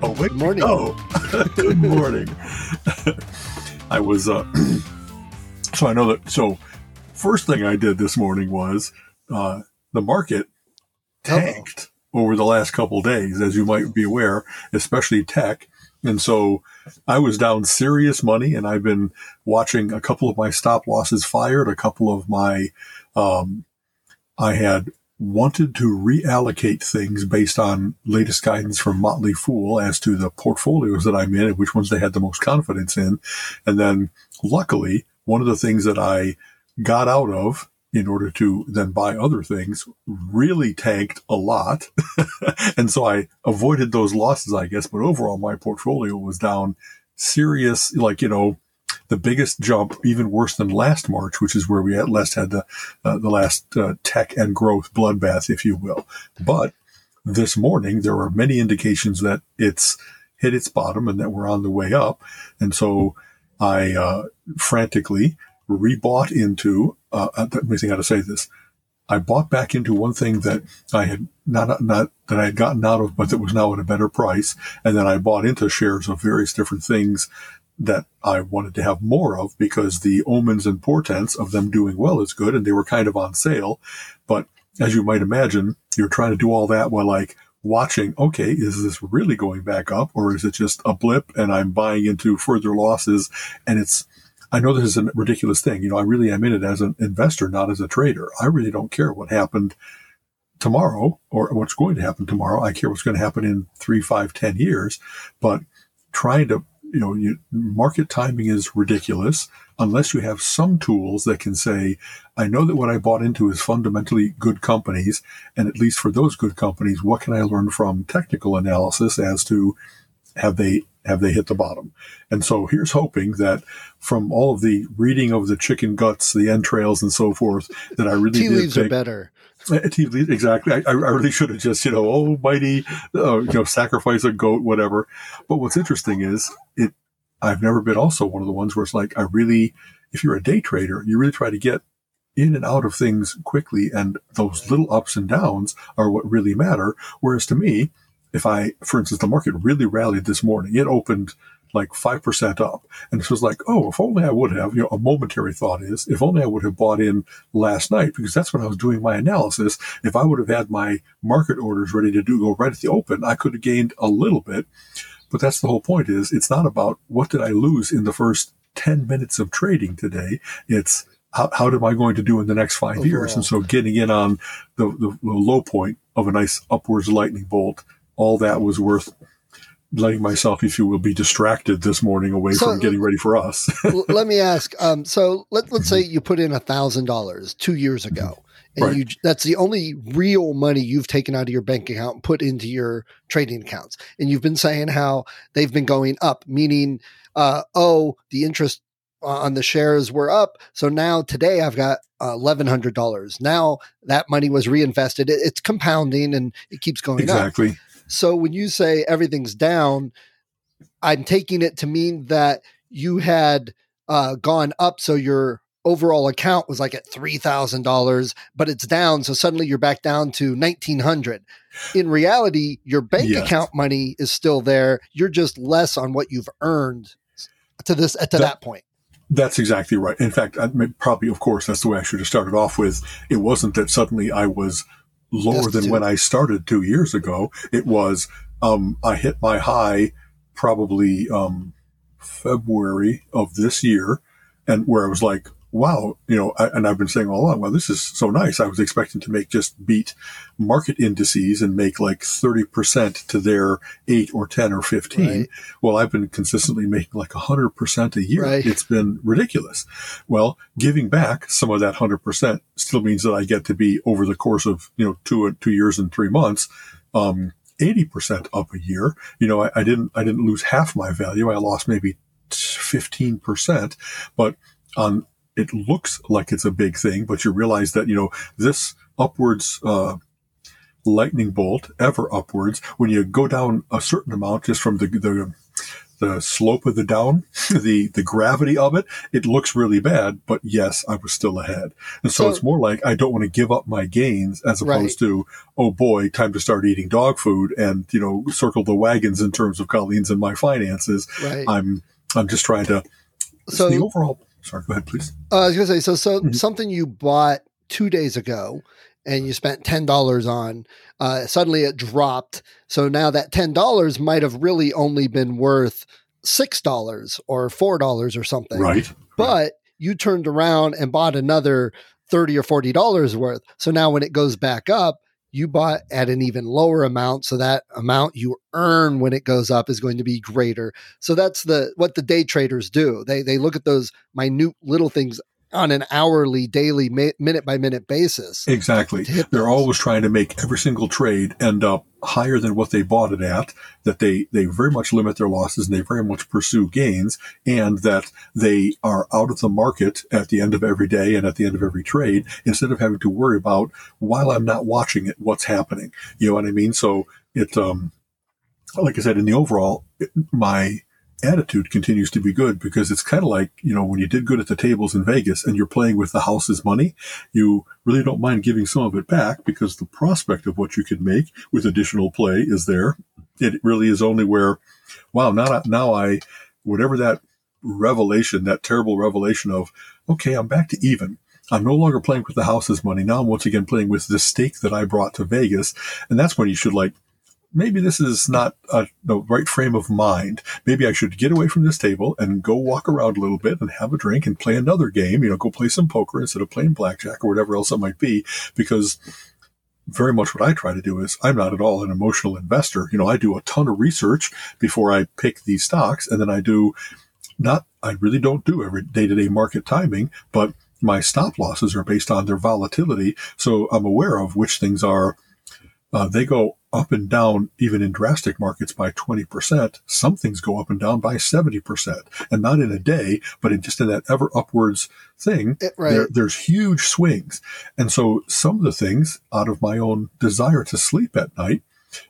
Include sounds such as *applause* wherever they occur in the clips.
Oh, wait. Good morning. Oh, *laughs* good morning. *laughs* I was, uh, *clears throat* so I know that, so first thing I did this morning was, uh, the market tanked over the last couple days, as you might be aware, especially tech. And so I was down serious money and I've been watching a couple of my stop losses fired, a couple of my, um, I had wanted to reallocate things based on latest guidance from Motley Fool as to the portfolios that I'm in and which ones they had the most confidence in. And then luckily, one of the things that I got out of in order to then buy other things really tanked a lot. *laughs* and so I avoided those losses, I guess. But overall, my portfolio was down serious, like, you know, the biggest jump, even worse than last March, which is where we at last had the, uh, the last uh, tech and growth bloodbath, if you will. But this morning, there are many indications that it's hit its bottom and that we're on the way up. And so I uh, frantically rebought into, uh, let me think how to say this. I bought back into one thing that I had not, not, that I had gotten out of, but that was now at a better price. And then I bought into shares of various different things that I wanted to have more of because the omens and portents of them doing well is good and they were kind of on sale. But as you might imagine, you're trying to do all that while like watching, okay, is this really going back up or is it just a blip and I'm buying into further losses? And it's, I know this is a ridiculous thing. You know, I really am in it as an investor, not as a trader. I really don't care what happened tomorrow or what's going to happen tomorrow. I care what's going to happen in three, five, ten years. But trying to, you know, you, market timing is ridiculous unless you have some tools that can say, I know that what I bought into is fundamentally good companies. And at least for those good companies, what can I learn from technical analysis as to have they have they hit the bottom? And so here's hoping that from all of the reading of the chicken guts, the entrails, and so forth, that I really *laughs* Tea did leaves take, are better. Tea leaves, exactly. I, I really should have just, you know, oh, mighty, uh, you know, sacrifice a goat, whatever. But what's interesting is it, I've never been also one of the ones where it's like, I really, if you're a day trader, you really try to get in and out of things quickly. And those little ups and downs are what really matter. Whereas to me, if I, for instance, the market really rallied this morning, it opened like 5% up. And it was like, oh, if only I would have, you know, a momentary thought is, if only I would have bought in last night, because that's when I was doing my analysis. If I would have had my market orders ready to do go right at the open, I could have gained a little bit. But that's the whole point is it's not about what did I lose in the first 10 minutes of trading today. It's how, how am I going to do in the next five years? And so getting in on the, the, the low point of a nice upwards lightning bolt, all that was worth letting myself, if you will, be distracted this morning away So- from getting ready for us. *laughs* Let me ask. Um, so let, let's say you put in a thousand dollars two years ago, and Right. you that's the only real money you've taken out of your bank account and put into your trading accounts. And you've been saying how they've been going up, meaning, uh, oh, the interest on the shares were up. So now today I've got uh, eleven hundred dollars. Now that money was reinvested. It, it's compounding and it keeps going up. So when you say everything's down, I'm taking it to mean that you had uh, gone up, so your overall account was like at three thousand dollars, but it's down, so suddenly you're back down to nineteen hundred. In reality, your bank Yes. account money is still there. You're just less on what you've earned to this to that, That- point. That's exactly right. In fact, I probably, of course, that's the way I should have started off with. It wasn't that suddenly I was lower than when I started two years ago. It was, um, I hit my high probably, um, February of this year and where I was like, wow, you know, I, and I've been saying all along, well, this is so nice. I was expecting to make just beat market indices and make like 30% to their eight or 10 or 15. Right. Well, I've been consistently making like 100% a year. Right. It's been ridiculous. Well, giving back some of that 100% still means that I get to be over the course of, you know, two, two years and three months, um, 80% up a year. You know, I, I didn't, I didn't lose half my value. I lost maybe 15%, but on it looks like it's a big thing, but you realize that, you know, this upwards, uh, lightning bolt ever upwards, when you go down a certain amount just from the, the, the slope of the down, *laughs* the, the gravity of it, it looks really bad, but yes, I was still ahead. And so, so it's more like I don't want to give up my gains as opposed right. to, oh boy, time to start eating dog food and, you know, circle the wagons in terms of Colleen's and my finances. Right. I'm, I'm just trying to, so the overall Sorry, go ahead, please. Uh, I was going to say, so, so mm-hmm. something you bought two days ago and you spent $10 on, uh, suddenly it dropped. So now that $10 might have really only been worth $6 or $4 or something. Right. But right. you turned around and bought another 30 or $40 worth. So now when it goes back up, you bought at an even lower amount so that amount you earn when it goes up is going to be greater. So that's the what the day traders do. They they look at those minute little things on an hourly, daily, minute by minute basis. Exactly. They're always trying to make every single trade end up higher than what they bought it at, that they, they very much limit their losses and they very much pursue gains and that they are out of the market at the end of every day and at the end of every trade instead of having to worry about while I'm not watching it, what's happening. You know what I mean? So it, um, like I said, in the overall, it, my, attitude continues to be good because it's kind of like, you know, when you did good at the tables in Vegas and you're playing with the house's money, you really don't mind giving some of it back because the prospect of what you could make with additional play is there. It really is only where, wow, now, now I, whatever that revelation, that terrible revelation of, okay, I'm back to even. I'm no longer playing with the house's money. Now I'm once again playing with the stake that I brought to Vegas. And that's when you should like maybe this is not a, the right frame of mind. Maybe I should get away from this table and go walk around a little bit and have a drink and play another game, you know, go play some poker instead of playing blackjack or whatever else it might be, because very much what I try to do is I'm not at all an emotional investor. You know, I do a ton of research before I pick these stocks and then I do not, I really don't do every day to day market timing, but my stop losses are based on their volatility. So I'm aware of which things are uh, they go up and down even in drastic markets by 20%. Some things go up and down by 70% and not in a day, but in just in that ever upwards thing, it, right. there, there's huge swings. And so some of the things out of my own desire to sleep at night,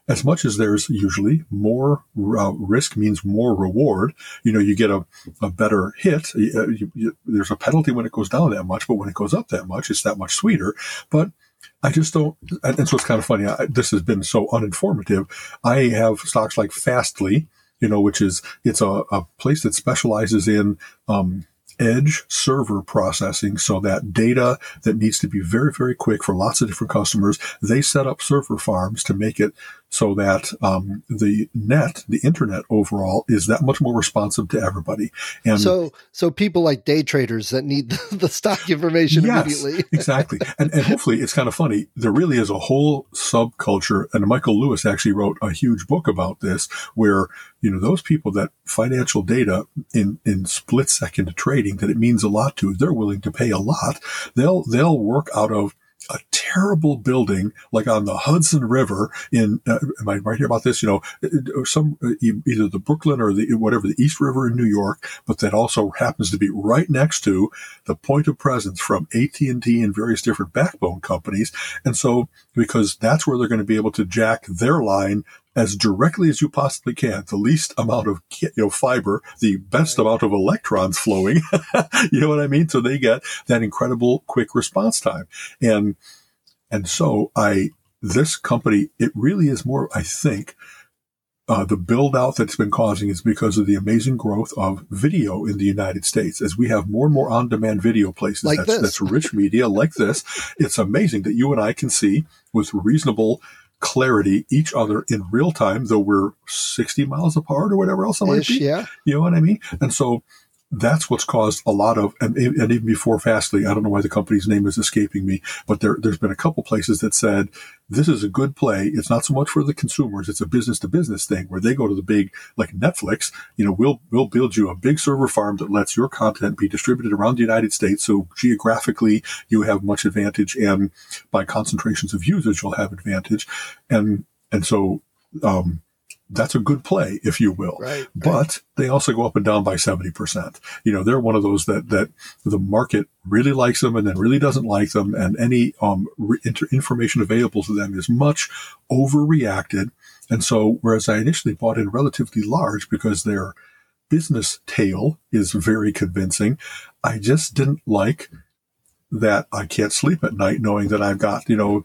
as much as there's usually more uh, risk means more reward. You know, you get a, a better hit. You, you, you, there's a penalty when it goes down that much, but when it goes up that much, it's that much sweeter. But I just don't. And so it's kind of funny. I, this has been so uninformative. I have stocks like Fastly, you know, which is it's a, a place that specializes in um, edge server processing so that data that needs to be very, very quick for lots of different customers, they set up server farms to make it so that um, the net, the internet overall, is that much more responsive to everybody. And so, so people like day traders that need the *laughs* stock information yes, immediately. *laughs* exactly, and, and hopefully, it's kind of funny. There really is a whole subculture, and Michael Lewis actually wrote a huge book about this, where you know those people that financial data in in split second trading that it means a lot to, they're willing to pay a lot. They'll they'll work out of a terrible building like on the Hudson River in, uh, am I right here about this? You know, uh, uh, some, uh, either the Brooklyn or the, whatever, the East River in New York, but that also happens to be right next to the point of presence from AT&T and various different backbone companies. And so, because that's where they're going to be able to jack their line as directly as you possibly can, the least amount of you know fiber, the best amount of electrons flowing. *laughs* you know what I mean? So they get that incredible quick response time, and and so I this company it really is more I think. Uh, the build out that's been causing is because of the amazing growth of video in the United States. As we have more and more on demand video places like that's, that's rich media like this, it's amazing that you and I can see with reasonable clarity each other in real time, though we're 60 miles apart or whatever else it might be. Yeah. You know what I mean? And so that's what's caused a lot of, and, and, even before Fastly, I don't know why the company's name is escaping me, but there, there's been a couple places that said, this is a good play. It's not so much for the consumers. It's a business to business thing where they go to the big, like Netflix, you know, we'll, we'll build you a big server farm that lets your content be distributed around the United States. So geographically, you have much advantage and by concentrations of users, you'll have advantage. And, and so, um, that's a good play, if you will. Right, right. But they also go up and down by 70%. You know, they're one of those that, that the market really likes them and then really doesn't like them. And any, um, re- inter- information available to them is much overreacted. And so, whereas I initially bought in relatively large because their business tale is very convincing, I just didn't like that I can't sleep at night knowing that I've got, you know,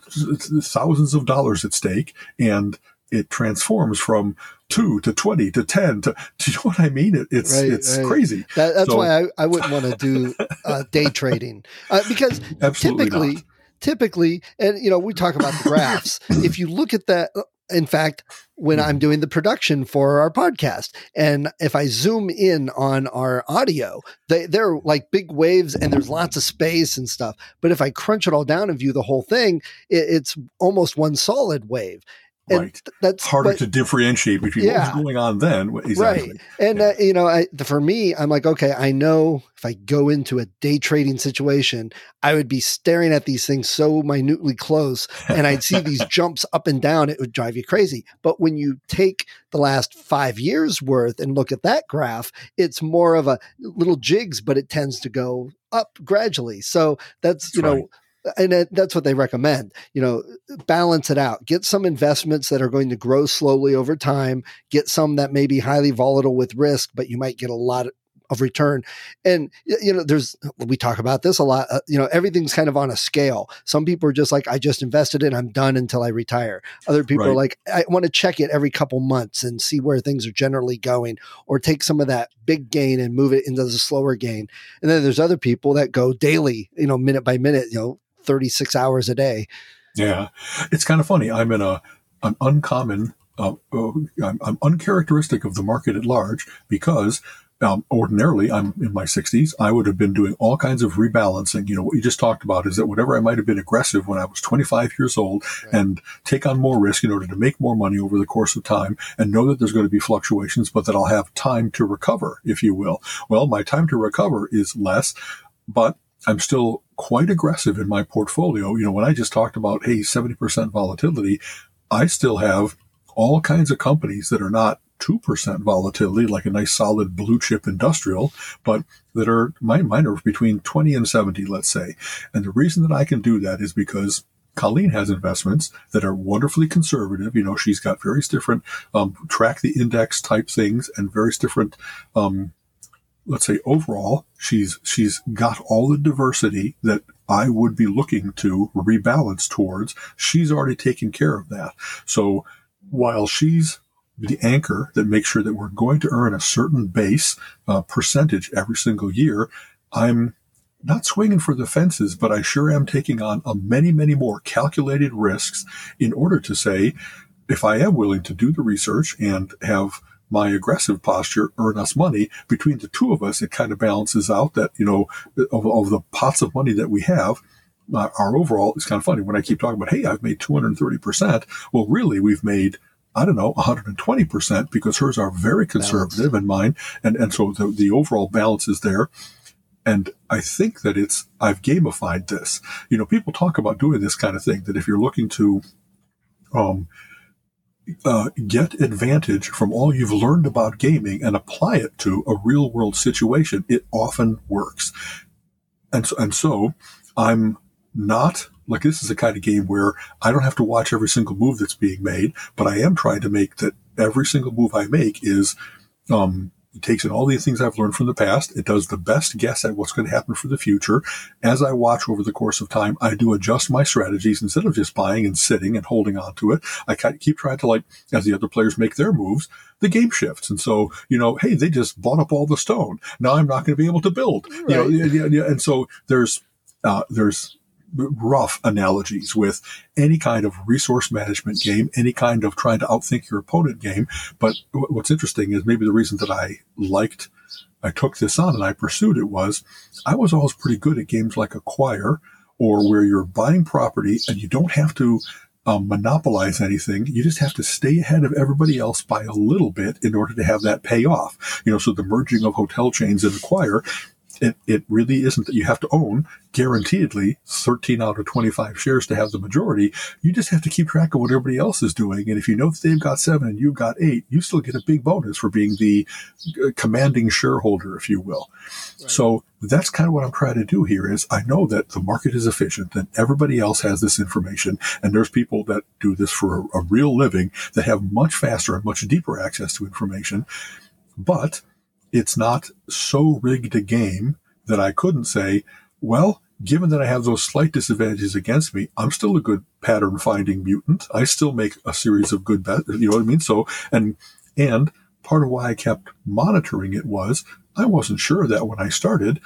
thousands of dollars at stake and it transforms from two to 20 to 10 to, *laughs* do you know what I mean? It, it's, right, it's right. crazy. That, that's so, why I, I wouldn't want to do uh, day trading uh, because *laughs* typically, not. typically, and you know, we talk about the graphs. *coughs* if you look at that, uh, in fact, when I'm doing the production for our podcast, and if I zoom in on our audio, they, they're like big waves and there's lots of space and stuff. But if I crunch it all down and view the whole thing, it, it's almost one solid wave. And right. That's harder but, to differentiate between yeah. what was going on then. Exactly. Right. And, yeah. uh, you know, I, for me, I'm like, okay, I know if I go into a day trading situation, I would be staring at these things so minutely close *laughs* and I'd see these jumps up and down. It would drive you crazy. But when you take the last five years worth and look at that graph, it's more of a little jigs, but it tends to go up gradually. So that's, that's you know, and that's what they recommend you know balance it out. Get some investments that are going to grow slowly over time. Get some that may be highly volatile with risk but you might get a lot of return. And you know there's we talk about this a lot uh, you know everything's kind of on a scale. Some people are just like i just invested it i'm done until i retire. Other people right. are like i want to check it every couple months and see where things are generally going or take some of that big gain and move it into the slower gain. And then there's other people that go daily you know minute by minute you know 36 hours a day. Yeah. It's kind of funny. I'm in a, an uncommon, uh, uh, I'm, I'm, uncharacteristic of the market at large because um, ordinarily I'm in my 60s. I would have been doing all kinds of rebalancing. You know, what you just talked about is that whatever I might have been aggressive when I was 25 years old right. and take on more risk in order to make more money over the course of time and know that there's going to be fluctuations, but that I'll have time to recover, if you will. Well, my time to recover is less, but I'm still quite aggressive in my portfolio. You know, when I just talked about, hey, 70% volatility, I still have all kinds of companies that are not 2% volatility, like a nice solid blue chip industrial, but that are, mine, mine are between 20 and 70, let's say. And the reason that I can do that is because Colleen has investments that are wonderfully conservative. You know, she's got various different um, track the index type things and various different um, let's say overall, she's she's got all the diversity that I would be looking to rebalance towards. She's already taken care of that. So while she's the anchor that makes sure that we're going to earn a certain base uh, percentage every single year, I'm not swinging for the fences, but I sure am taking on a many, many more calculated risks in order to say, if I am willing to do the research and have my aggressive posture earn us money. Between the two of us, it kind of balances out that, you know, of, of the pots of money that we have, uh, our overall, it's kind of funny when I keep talking about, hey, I've made 230%. Well, really, we've made I don't know, 120% because hers are very conservative Balanced. and mine. And, and so the, the overall balance is there. And I think that it's, I've gamified this. You know, people talk about doing this kind of thing, that if you're looking to, um, uh, get advantage from all you've learned about gaming and apply it to a real world situation, it often works. And so, and so I'm not like this is a kind of game where I don't have to watch every single move that's being made, but I am trying to make that every single move I make is, um, it takes in all these things I've learned from the past. It does the best guess at what's going to happen for the future. As I watch over the course of time, I do adjust my strategies instead of just buying and sitting and holding on to it. I keep trying to like, as the other players make their moves, the game shifts. And so, you know, hey, they just bought up all the stone. Now I'm not going to be able to build. Right. You know, yeah, yeah, and so there's, uh, there's rough analogies with any kind of resource management game, any kind of trying to outthink your opponent game. But what's interesting is maybe the reason that I liked I took this on and I pursued it was I was always pretty good at games like Acquire or where you're buying property and you don't have to um, monopolize anything. You just have to stay ahead of everybody else by a little bit in order to have that pay off. You know, so the merging of hotel chains and Acquire it, it really isn't that you have to own guaranteedly 13 out of 25 shares to have the majority. You just have to keep track of what everybody else is doing. And if you know that they've got seven and you've got eight, you still get a big bonus for being the uh, commanding shareholder, if you will. Right. So that's kind of what I'm trying to do here is I know that the market is efficient and everybody else has this information. And there's people that do this for a, a real living that have much faster and much deeper access to information. But it's not so rigged a game that I couldn't say, well, given that I have those slight disadvantages against me, I'm still a good pattern finding mutant. I still make a series of good bets. You know what I mean? So, and, and part of why I kept monitoring it was I wasn't sure that when I started,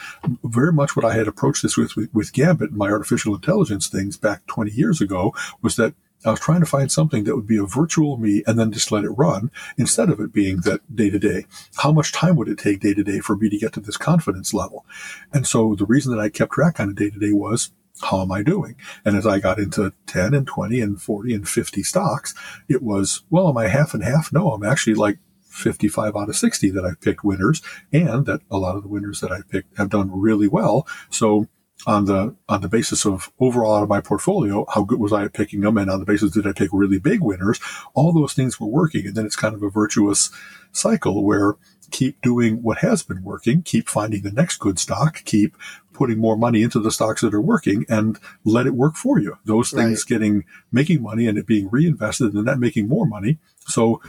very much what I had approached this with, with, with Gambit and my artificial intelligence things back 20 years ago was that I was trying to find something that would be a virtual me and then just let it run instead of it being that day to day. How much time would it take day to day for me to get to this confidence level? And so the reason that I kept track on a day to day was how am I doing? And as I got into 10 and 20 and 40 and 50 stocks, it was, well, am I half and half? No, I'm actually like 55 out of 60 that I've picked winners and that a lot of the winners that I picked have done really well. So on the on the basis of overall out of my portfolio, how good was I at picking them, and on the basis did I pick really big winners? All those things were working, and then it's kind of a virtuous cycle where keep doing what has been working, keep finding the next good stock, keep putting more money into the stocks that are working, and let it work for you. Those things right. getting making money and it being reinvested, and that making more money. So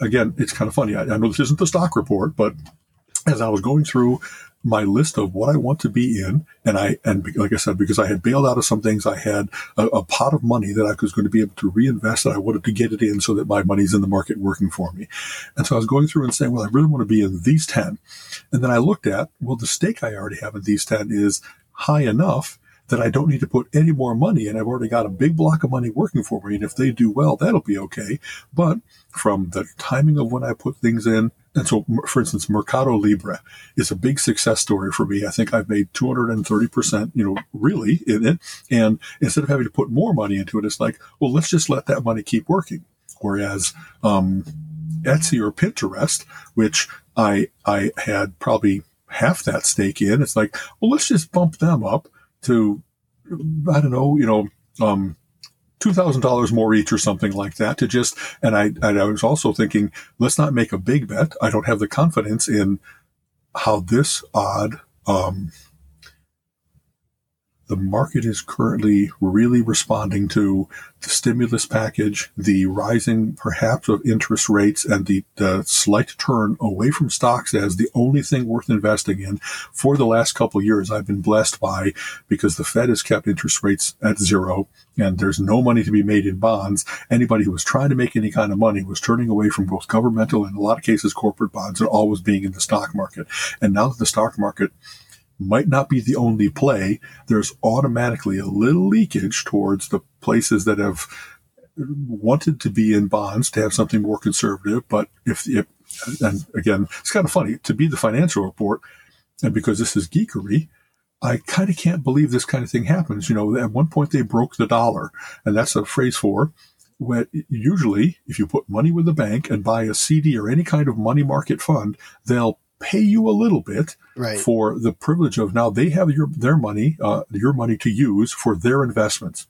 again, it's kind of funny. I, I know this isn't the stock report, but as I was going through my list of what I want to be in. And I, and like I said, because I had bailed out of some things, I had a, a, pot of money that I was going to be able to reinvest and I wanted to get it in so that my money's in the market working for me. And so I was going through and saying, well, I really want to be in these 10. And then I looked at, well, the stake I already have in these 10 is high enough that I don't need to put any more money and I've already got a big block of money working for me. And if they do well, that'll be okay. But from the timing of when I put things in, and so, for instance, Mercado Libre is a big success story for me. I think I've made 230%, you know, really in it. And instead of having to put more money into it, it's like, well, let's just let that money keep working. Whereas, um, Etsy or Pinterest, which I, I had probably half that stake in, it's like, well, let's just bump them up to, I don't know, you know, um, $2,000 more each or something like that to just, and I, and I was also thinking, let's not make a big bet. I don't have the confidence in how this odd, um, the market is currently really responding to the stimulus package, the rising perhaps of interest rates and the, the slight turn away from stocks as the only thing worth investing in for the last couple of years I've been blessed by because the Fed has kept interest rates at zero and there's no money to be made in bonds. Anybody who was trying to make any kind of money was turning away from both governmental and a lot of cases corporate bonds and always being in the stock market. And now that the stock market might not be the only play. There's automatically a little leakage towards the places that have wanted to be in bonds to have something more conservative. But if, if and again, it's kind of funny to be the financial report, and because this is geekery, I kind of can't believe this kind of thing happens. You know, at one point they broke the dollar, and that's a phrase for when usually if you put money with the bank and buy a CD or any kind of money market fund, they'll pay you a little bit right. for the privilege of now they have your their money, uh, your money to use for their investments.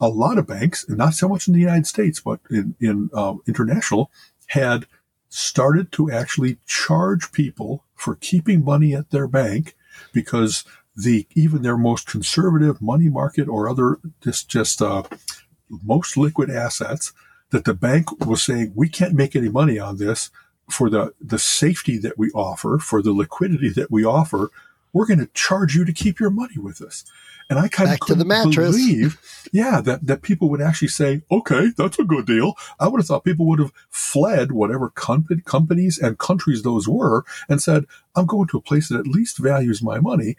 A lot of banks, and not so much in the United States, but in in uh, international, had started to actually charge people for keeping money at their bank because the even their most conservative money market or other just just uh, most liquid assets that the bank was saying we can't make any money on this for the, the safety that we offer, for the liquidity that we offer, we're going to charge you to keep your money with us. And I kind Back of couldn't believe, yeah, that, that people would actually say, okay, that's a good deal. I would have thought people would have fled whatever com- companies and countries those were and said, I'm going to a place that at least values my money.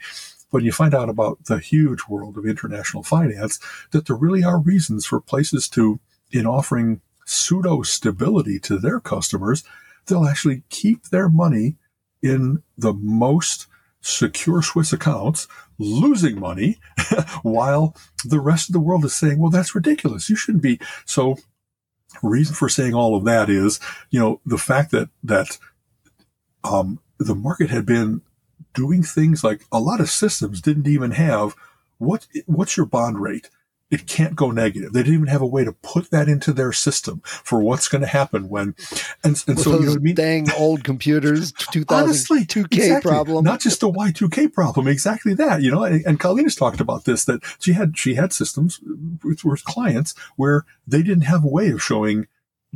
But you find out about the huge world of international finance that there really are reasons for places to, in offering pseudo stability to their customers, they'll actually keep their money in the most secure Swiss accounts losing money *laughs* while the rest of the world is saying, well, that's ridiculous. You shouldn't be. So reason for saying all of that is, you know, the fact that, that, um, the market had been doing things like a lot of systems didn't even have what, what's your bond rate? It can't go negative. They didn't even have a way to put that into their system for what's going to happen when. And, and so, you know what I mean? Dang old computers, *laughs* 2002K exactly. problem. Not just the Y2K problem, exactly that, you know. And, and Colleen's talked about this that she had, she had systems with, with clients where they didn't have a way of showing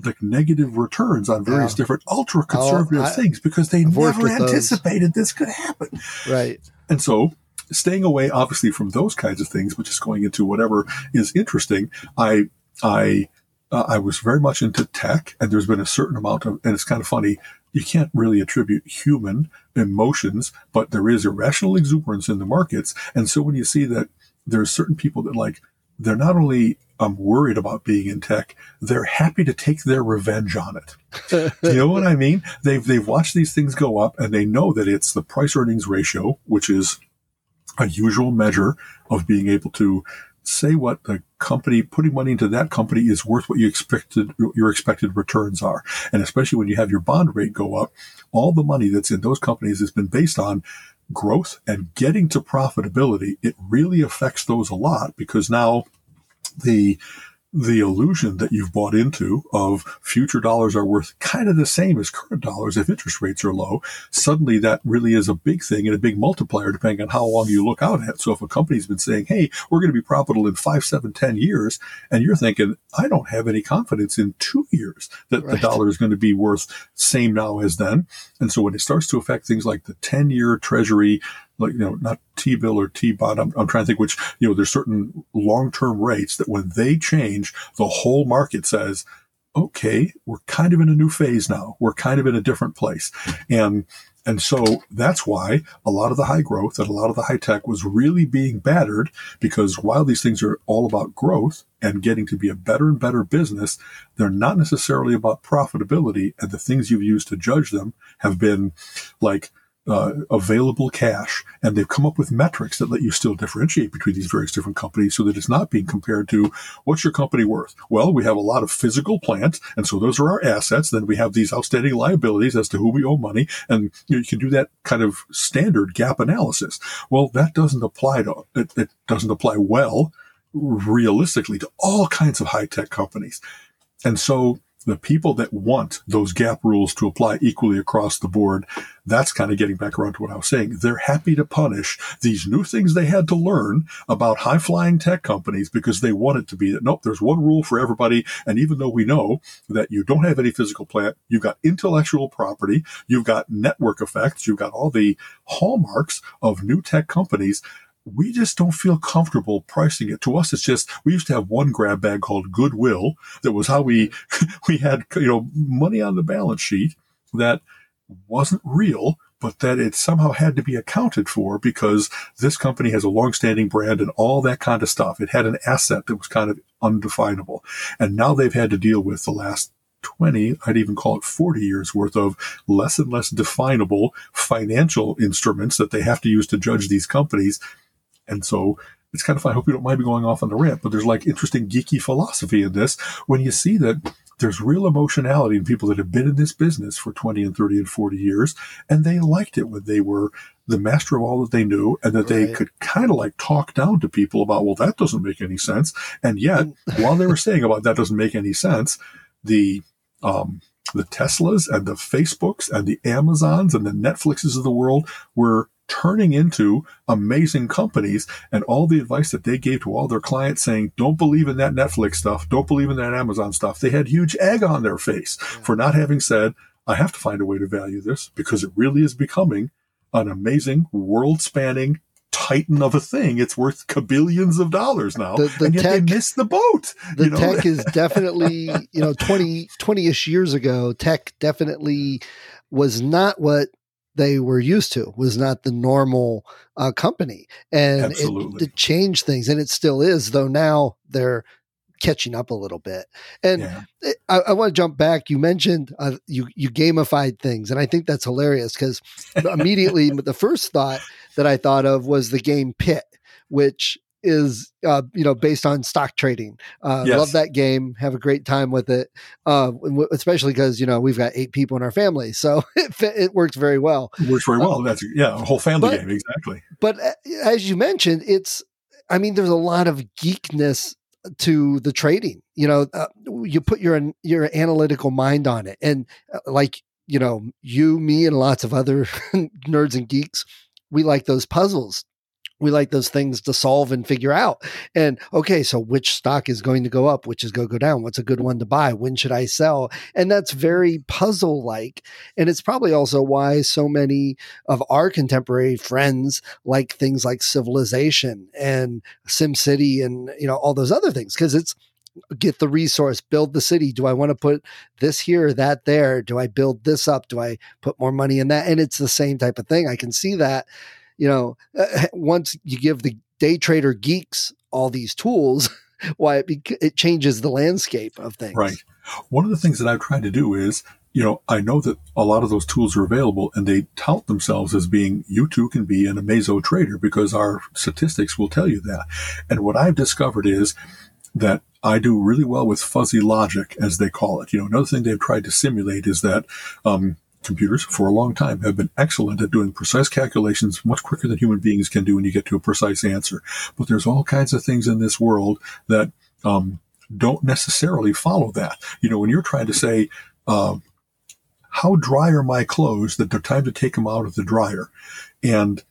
like negative returns on various yeah. different ultra conservative oh, things because they I've never anticipated those. this could happen. Right. And so staying away obviously from those kinds of things, but just going into whatever is interesting. I, I, uh, I was very much into tech and there's been a certain amount of, and it's kind of funny. You can't really attribute human emotions, but there is irrational exuberance in the markets. And so when you see that there's certain people that like, they're not only um, worried about being in tech, they're happy to take their revenge on it. *laughs* you know what I mean? They've, they've watched these things go up and they know that it's the price earnings ratio, which is a usual measure of being able to say what the company putting money into that company is worth what you expected your expected returns are. And especially when you have your bond rate go up all the money that's in those companies has been based on growth and getting to profitability. It really affects those a lot because now the the illusion that you've bought into of future dollars are worth kind of the same as current dollars if interest rates are low, suddenly that really is a big thing and a big multiplier depending on how long you look out at. So if a company's been saying, Hey, we're going to be profitable in five, seven, ten years, and you're thinking, I don't have any confidence in two years that right. the dollar is going to be worth same now as then. And so when it starts to affect things like the 10 year treasury, like, you know, not T bill or T bond. I'm, I'm trying to think which, you know, there's certain long term rates that when they change, the whole market says, okay, we're kind of in a new phase now. We're kind of in a different place. And, and so that's why a lot of the high growth and a lot of the high tech was really being battered because while these things are all about growth and getting to be a better and better business, they're not necessarily about profitability. And the things you've used to judge them have been like uh, available cash, and they've come up with metrics that let you still differentiate between these various different companies, so that it's not being compared to what's your company worth. Well, we have a lot of physical plant, and so those are our assets. Then we have these outstanding liabilities as to who we owe money, and you, know, you can do that kind of standard GAAP analysis. Well, that doesn't apply to it, it doesn't apply well realistically to all kinds of high tech companies, and so the people that want those GAAP rules to apply equally across the board, that's kind of getting back around to what I was saying. They're happy to punish these new things they had to learn about high flying tech companies because they want it to be that nope, there's one rule for everybody. And even though we know that you don't have any physical plant, you've got intellectual property, you've got network effects, you've got all the hallmarks of new tech companies we just don't feel comfortable pricing it. To us, it's just, we used to have one grab bag called Goodwill. That was how we, *laughs* we had, you know, money on the balance sheet that wasn't real, but that it somehow had to be accounted for because this company has a long-standing brand and all that kind of stuff. It had an asset that was kind of undefinable. And now they've had to deal with the last 20, I'd even call it 40 years worth of less and less definable financial instruments that they have to use to judge these companies. And so it's kind of fun. I hope you don't mind me going off on the rant, but there's like interesting geeky philosophy in this when you see that there's real emotionality in people that have been in this business for 20 and 30 and 40 years, and they liked it when they were the master of all that they knew, and that right. they could kind of like talk down to people about, well, that doesn't make any sense. And yet, while they were *laughs* saying about that doesn't make any sense, the um, the Teslas and the Facebooks and the Amazons and the Netflixes of the world were turning into amazing companies and all the advice that they gave to all their clients saying, don't believe in that Netflix stuff. Don't believe in that Amazon stuff. They had huge egg on their face yeah. for not having said, I have to find a way to value this because it really is becoming an amazing world spanning titan of a thing. It's worth billions of dollars now. The, the and yet tech, they missed the boat. The you know? tech is *laughs* definitely, you know, 20, 20-ish years ago, tech definitely was not what they were used to was not the normal uh, company and it, it, changed things and it still is though now they're catching up a little bit. And yeah. I, I want to jump back. You mentioned uh, you you gamified things, and I think that's hilarious because *laughs* immediately the first thought that I thought of was the game Pit, which is uh, you know based on stock trading. Uh, yes. Love that game. Have a great time with it. Uh, especially because you know we've got eight people in our family, *laughs* so it, it works very well. It works very well. Uh, That's yeah, a whole family but, game exactly. But uh, as you mentioned, it's I mean there's a lot of geekness to the trading. You know, uh, you put your your analytical mind on it, and like you know, you, me, and lots of other *laughs* nerds and geeks, we like those puzzles we like those things to solve and figure out. And okay, so which stock is going to go up? Which is going to go down? What's a good one to buy? When should I sell? And that's very puzzle like. And it's probably also why so many of our contemporary friends like things like Civilization and SimCity and, you know, all those other things because it's, get the resource, build the city. Do I want to put this here that there? Do I build this up? Do I put more money in that? And it's the same type of thing. I can see that you know, uh, *laughs* once you give the day trader geeks all these tools, *laughs* why it, be- it changes the landscape of things. Right. One of the things that I've tried to do is, you know, I know that a lot of those tools are available and they tout themselves as being, you too can be an Amazo trader because our statistics will tell you that. And what I've discovered is that I do really well with fuzzy logic, as they call it. You know, another thing they've tried to simulate is that, um, computers for a long time have been excellent at doing precise calculations much quicker than human beings can do when you get to a precise answer. But there's all kinds of things in this world that um, don't necessarily follow that. You know, when you're trying to say, uh, how dry are my clothes that they're time to take them out of the dryer? And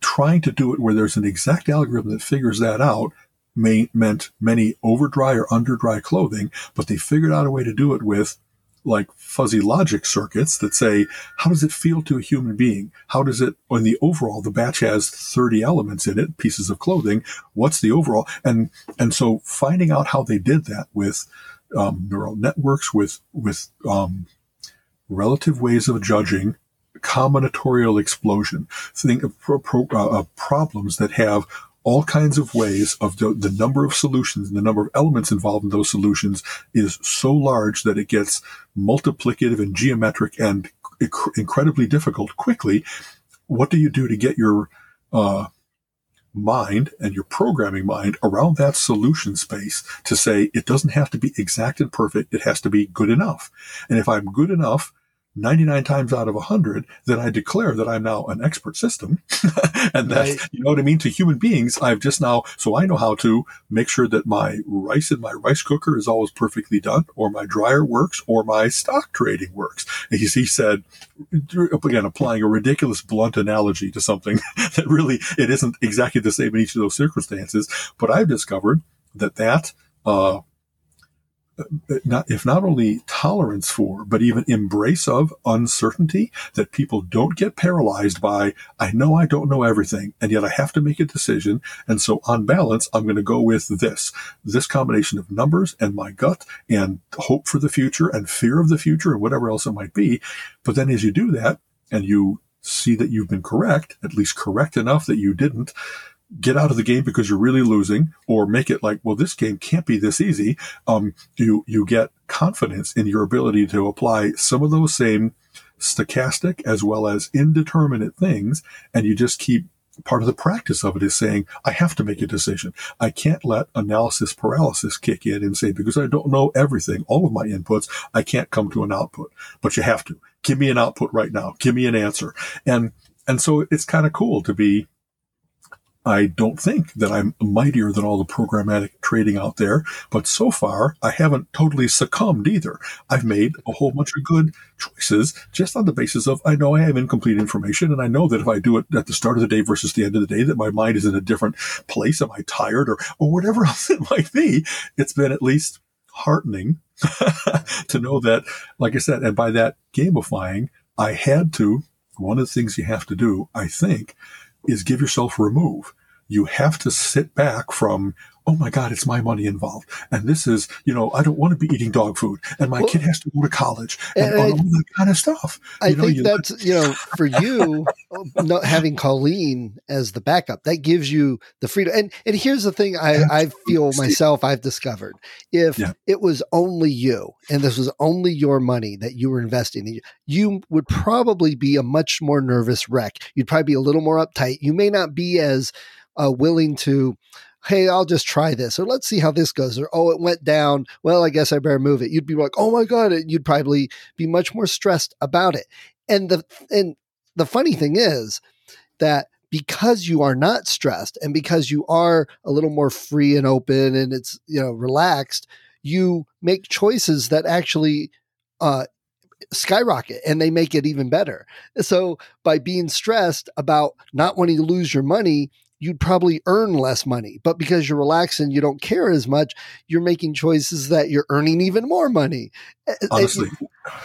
trying to do it where there's an exact algorithm that figures that out may, meant many over dry or under dry clothing, but they figured out a way to do it with like fuzzy logic circuits that say, how does it feel to a human being? How does it, on the overall, the batch has 30 elements in it, pieces of clothing. What's the overall? And, and so finding out how they did that with, um, neural networks, with, with, um, relative ways of judging, combinatorial explosion, think of pro, pro, uh, problems that have all kinds of ways of the, the, number of solutions and the number of elements involved in those solutions is so large that it gets multiplicative and geometric and inc- incredibly difficult quickly. What do you do to get your uh, mind and your programming mind around that solution space to say it doesn't have to be exact and perfect. It has to be good enough. And if I'm good enough, 99 times out of 100, that I declare that I'm now an expert system. *laughs* and that, right. you know what I mean? To human beings, I've just now, so I know how to make sure that my rice in my rice cooker is always perfectly done, or my dryer works, or my stock trading works. And he, he said, again, applying a ridiculous blunt analogy to something *laughs* that really, it isn't exactly the same in each of those circumstances. But I've discovered that that, uh, not, if not only tolerance for, but even embrace of uncertainty, that people don't get paralyzed by, I know I don't know everything, and yet I have to make a decision. And so on balance, I'm going to go with this, this combination of numbers and my gut and hope for the future and fear of the future and whatever else it might be. But then as you do that and you see that you've been correct, at least correct enough that you didn't, get out of the game because you're really losing or make it like, well, this game can't be this easy. Um, you, you get confidence in your ability to apply some of those same stochastic as well as indeterminate things. And you just keep part of the practice of it is saying, I have to make a decision. I can't let analysis paralysis kick in and say, because I don't know everything, all of my inputs, I can't come to an output, but you have to give me an output right now. Give me an answer. And, and so it's kind of cool to be I don't think that I'm mightier than all the programmatic trading out there, but so far I haven't totally succumbed either. I've made a whole bunch of good choices just on the basis of I know I have incomplete information and I know that if I do it at the start of the day versus the end of the day, that my mind is in a different place. Am I tired or, or whatever *laughs* else it might be? It's been at least heartening *laughs* to know that, like I said, and by that gamifying, I had to, one of the things you have to do, I think, is give yourself a remove you have to sit back from oh my God, it's my money involved. And this is, you know, I don't want to be eating dog food and my well, kid has to go to college and, and all I, that kind of stuff. I you know, think you, that's, you know, for you, not having Colleen as the backup, that gives you the freedom. And, and here's the thing I, I feel myself, I've discovered if yeah. it was only you and this was only your money that you were investing in, you would probably be a much more nervous wreck. You'd probably be a little more uptight. You may not be as uh, willing to, hey, I'll just try this, or let's see how this goes, or oh, it went down. Well, I guess I better move it. You'd be like, oh my god, you'd probably be much more stressed about it. And the and the funny thing is that because you are not stressed and because you are a little more free and open and it's you know relaxed, you make choices that actually uh, skyrocket and they make it even better. So by being stressed about not wanting to lose your money, you'd probably earn less money. But because you're relaxed and you don't care as much, you're making choices that you're earning even more money. Honestly,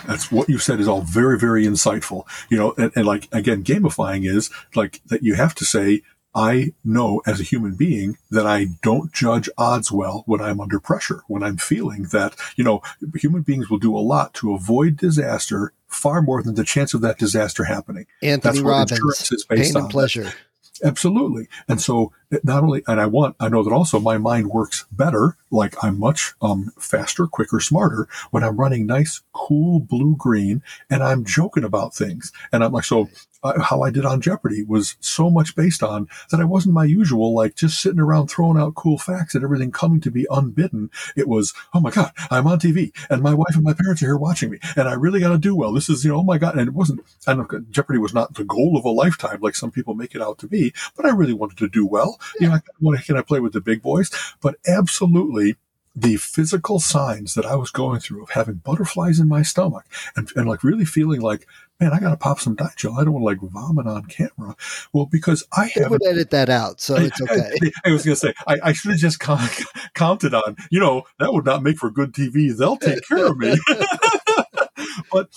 that's what you said is all very, very insightful. You know, and, and like again, gamifying is like that you have to say, I know as a human being that I don't judge odds well when I'm under pressure, when I'm feeling that, you know, human beings will do a lot to avoid disaster far more than the chance of that disaster happening. Anthony That's Robbins, is based pain and pleasure. Absolutely. And so not only, and I want, I know that also my mind works better. Like I'm much um, faster, quicker, smarter when I'm running nice, cool blue green and I'm joking about things. And I'm like, so uh, how I did on Jeopardy was so much based on that I wasn't my usual, like just sitting around throwing out cool facts and everything coming to be unbidden. It was, oh my God, I'm on TV and my wife and my parents are here watching me and I really got to do well. This is, you know, oh my God. And it wasn't, I don't know, Jeopardy was not the goal of a lifetime like some people make it out to be, but I really wanted to do well. You know, what can I play with the big boys? But absolutely, the physical signs that I was going through of having butterflies in my stomach and, and like really feeling like, man, I got to pop some Digel. I don't want to like vomit on camera. Well, because I have edit that out, so it's *laughs* okay. I, I was going to say I, I should have just con- *laughs* counted on. You know, that would not make for good TV. They'll take care of me. *laughs* but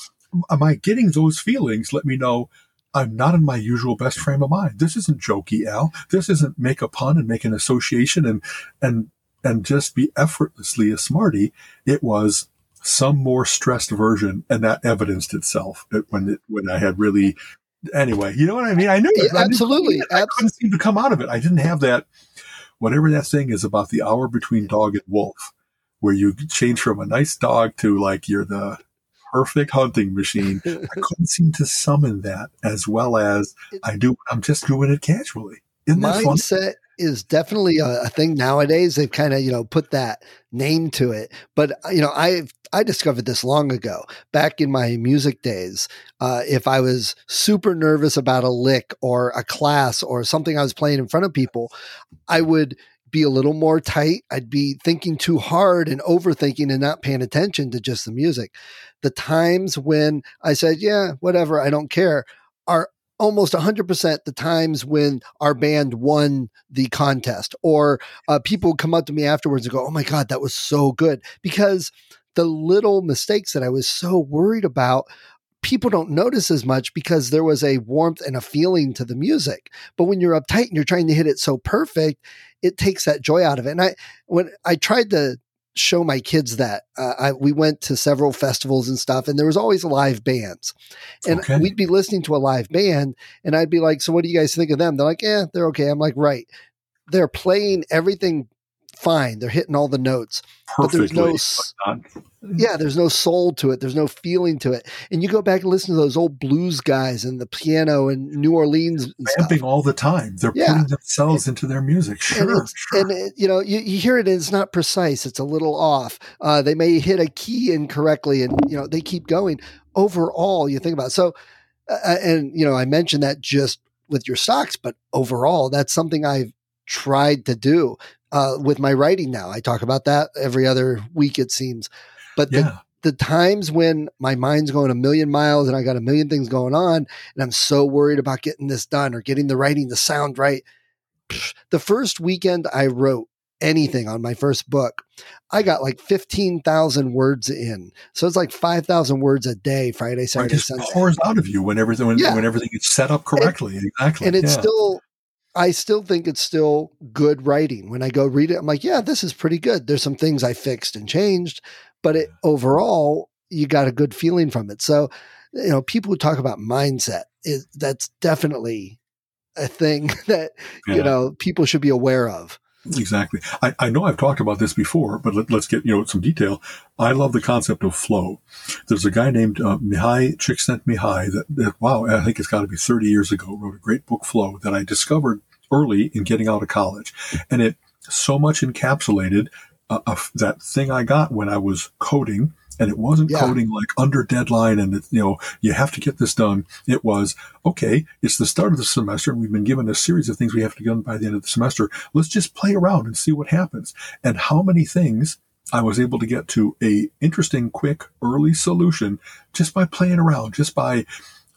am I getting those feelings? Let me know I'm not in my usual best frame of mind. This isn't jokey, Al. This isn't make a pun and make an association and and and just be effortlessly a smarty. It was some more stressed version, and that evidenced itself uh, when it, when I had really. Anyway, you know what I mean. I knew it. Yeah, absolutely. I, I couldn't seem to come out of it. I didn't have that. Whatever that thing is about the hour between dog and wolf, where you change from a nice dog to like you're the perfect hunting machine. I *laughs* couldn't seem to summon that as well as I do. I'm just doing it casually. Isn't Mindset is definitely a, a, thing nowadays. They've kind of you know put that name to it. But uh, you know, I I discovered this long ago, back in my music days. Uh, if I was super nervous about a lick or a class or something I was playing in front of people, I would be a little more tight. I'd be thinking too hard and overthinking and not paying attention to just the music. The times when I said, yeah, whatever, I don't care, are almost 100% the times when our band won the contest or uh, people come up to me afterwards and go, oh my God, that was so good. Because the little mistakes that I was so worried about people don't notice as much because there was a warmth and a feeling to the music. But when you're uptight and you're trying to hit it so perfect, it takes that joy out of it. And I, when I tried to show my kids that, uh, I, we went to several festivals and stuff, and there was always live bands, and okay. we'd be listening to a live band, and I'd be like, "So what do you guys think of them?" They're like, "Yeah, they're okay." I'm like, "Right." They're playing everything fine. They're hitting all the notes, Perfectly, but there's no yeah, there's no soul to it. There's no feeling to it. And you go back and listen to those old blues guys and the piano and New Orleans vamping all the time. They're yeah. putting themselves into their music. Sure, and, sure. and it, you know you, you hear it and it's not precise. It's a little off. Uh, they may hit a key incorrectly, and you know they keep going. Overall, you think about it. so, uh, and you know I mentioned that just with your stocks, but overall, that's something I've tried to do uh, with my writing now. I talk about that every other week, it seems. But yeah. the, the times when my mind's going a million miles and I got a million things going on, and I'm so worried about getting this done or getting the writing, the sound right. The first weekend I wrote anything on my first book, I got like 15,000 words in. So it's like 5,000 words a day, Friday, Saturday, it just Sunday. pours out of you when everything, when, yeah. when everything gets set up correctly. And, exactly. And it's yeah. still I still think it's still good writing. When I go read it, I'm like, yeah, this is pretty good. There's some things I fixed and changed, but it overall, you got a good feeling from it. So, you know, people who talk about mindset is that's definitely a thing *laughs* that yeah. you know people should be aware of. Exactly. I, I know I've talked about this before, but let, us get you know some detail. I love the concept of flow. There's a guy named uh, Mihai Csikszentmihalyi that, that wow, I think it's got to be 30 years ago. Wrote a great book, Flow, that I discovered early in getting out of college, and it so much encapsulated uh, uh, that thing I got when I was coding. And it wasn't yeah. coding like under deadline and you know you have to get this done. It was okay it's the start of the semester and we've been given a series of things we have to get done by the end of the semester. Let's just play around and see what happens. And how many things I was able to get to a interesting, quick, early solution just by playing around, just by,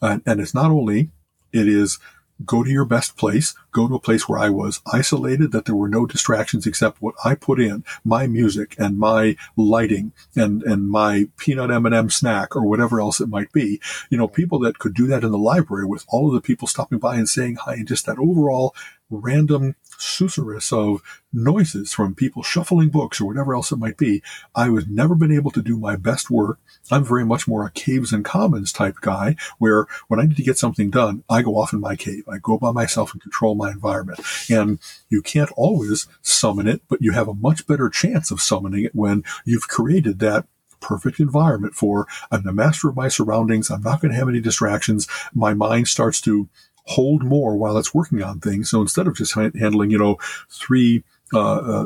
uh, and it's not only, it is go to your best place, go to a place where I was isolated, that there were no distractions except what I put in, my music and my lighting and, and my peanut M&M snack or whatever else it might be. You know, people that could do that in the library with all of the people stopping by and saying hi and just that overall random susurrus of noises from people shuffling books or whatever else it might be. I was never been able to do my best work. I'm very much more a caves and commons type guy where when I need to get something done, I go off in my cave. I go by myself and control my environment. And you can't always summon it, but you have a much better chance of summoning it when you've created that perfect environment for I'm the master of my surroundings. I'm not going to have any distractions. My mind starts to hold more while it's working on things. So instead of just handling, you know, three uh, uh,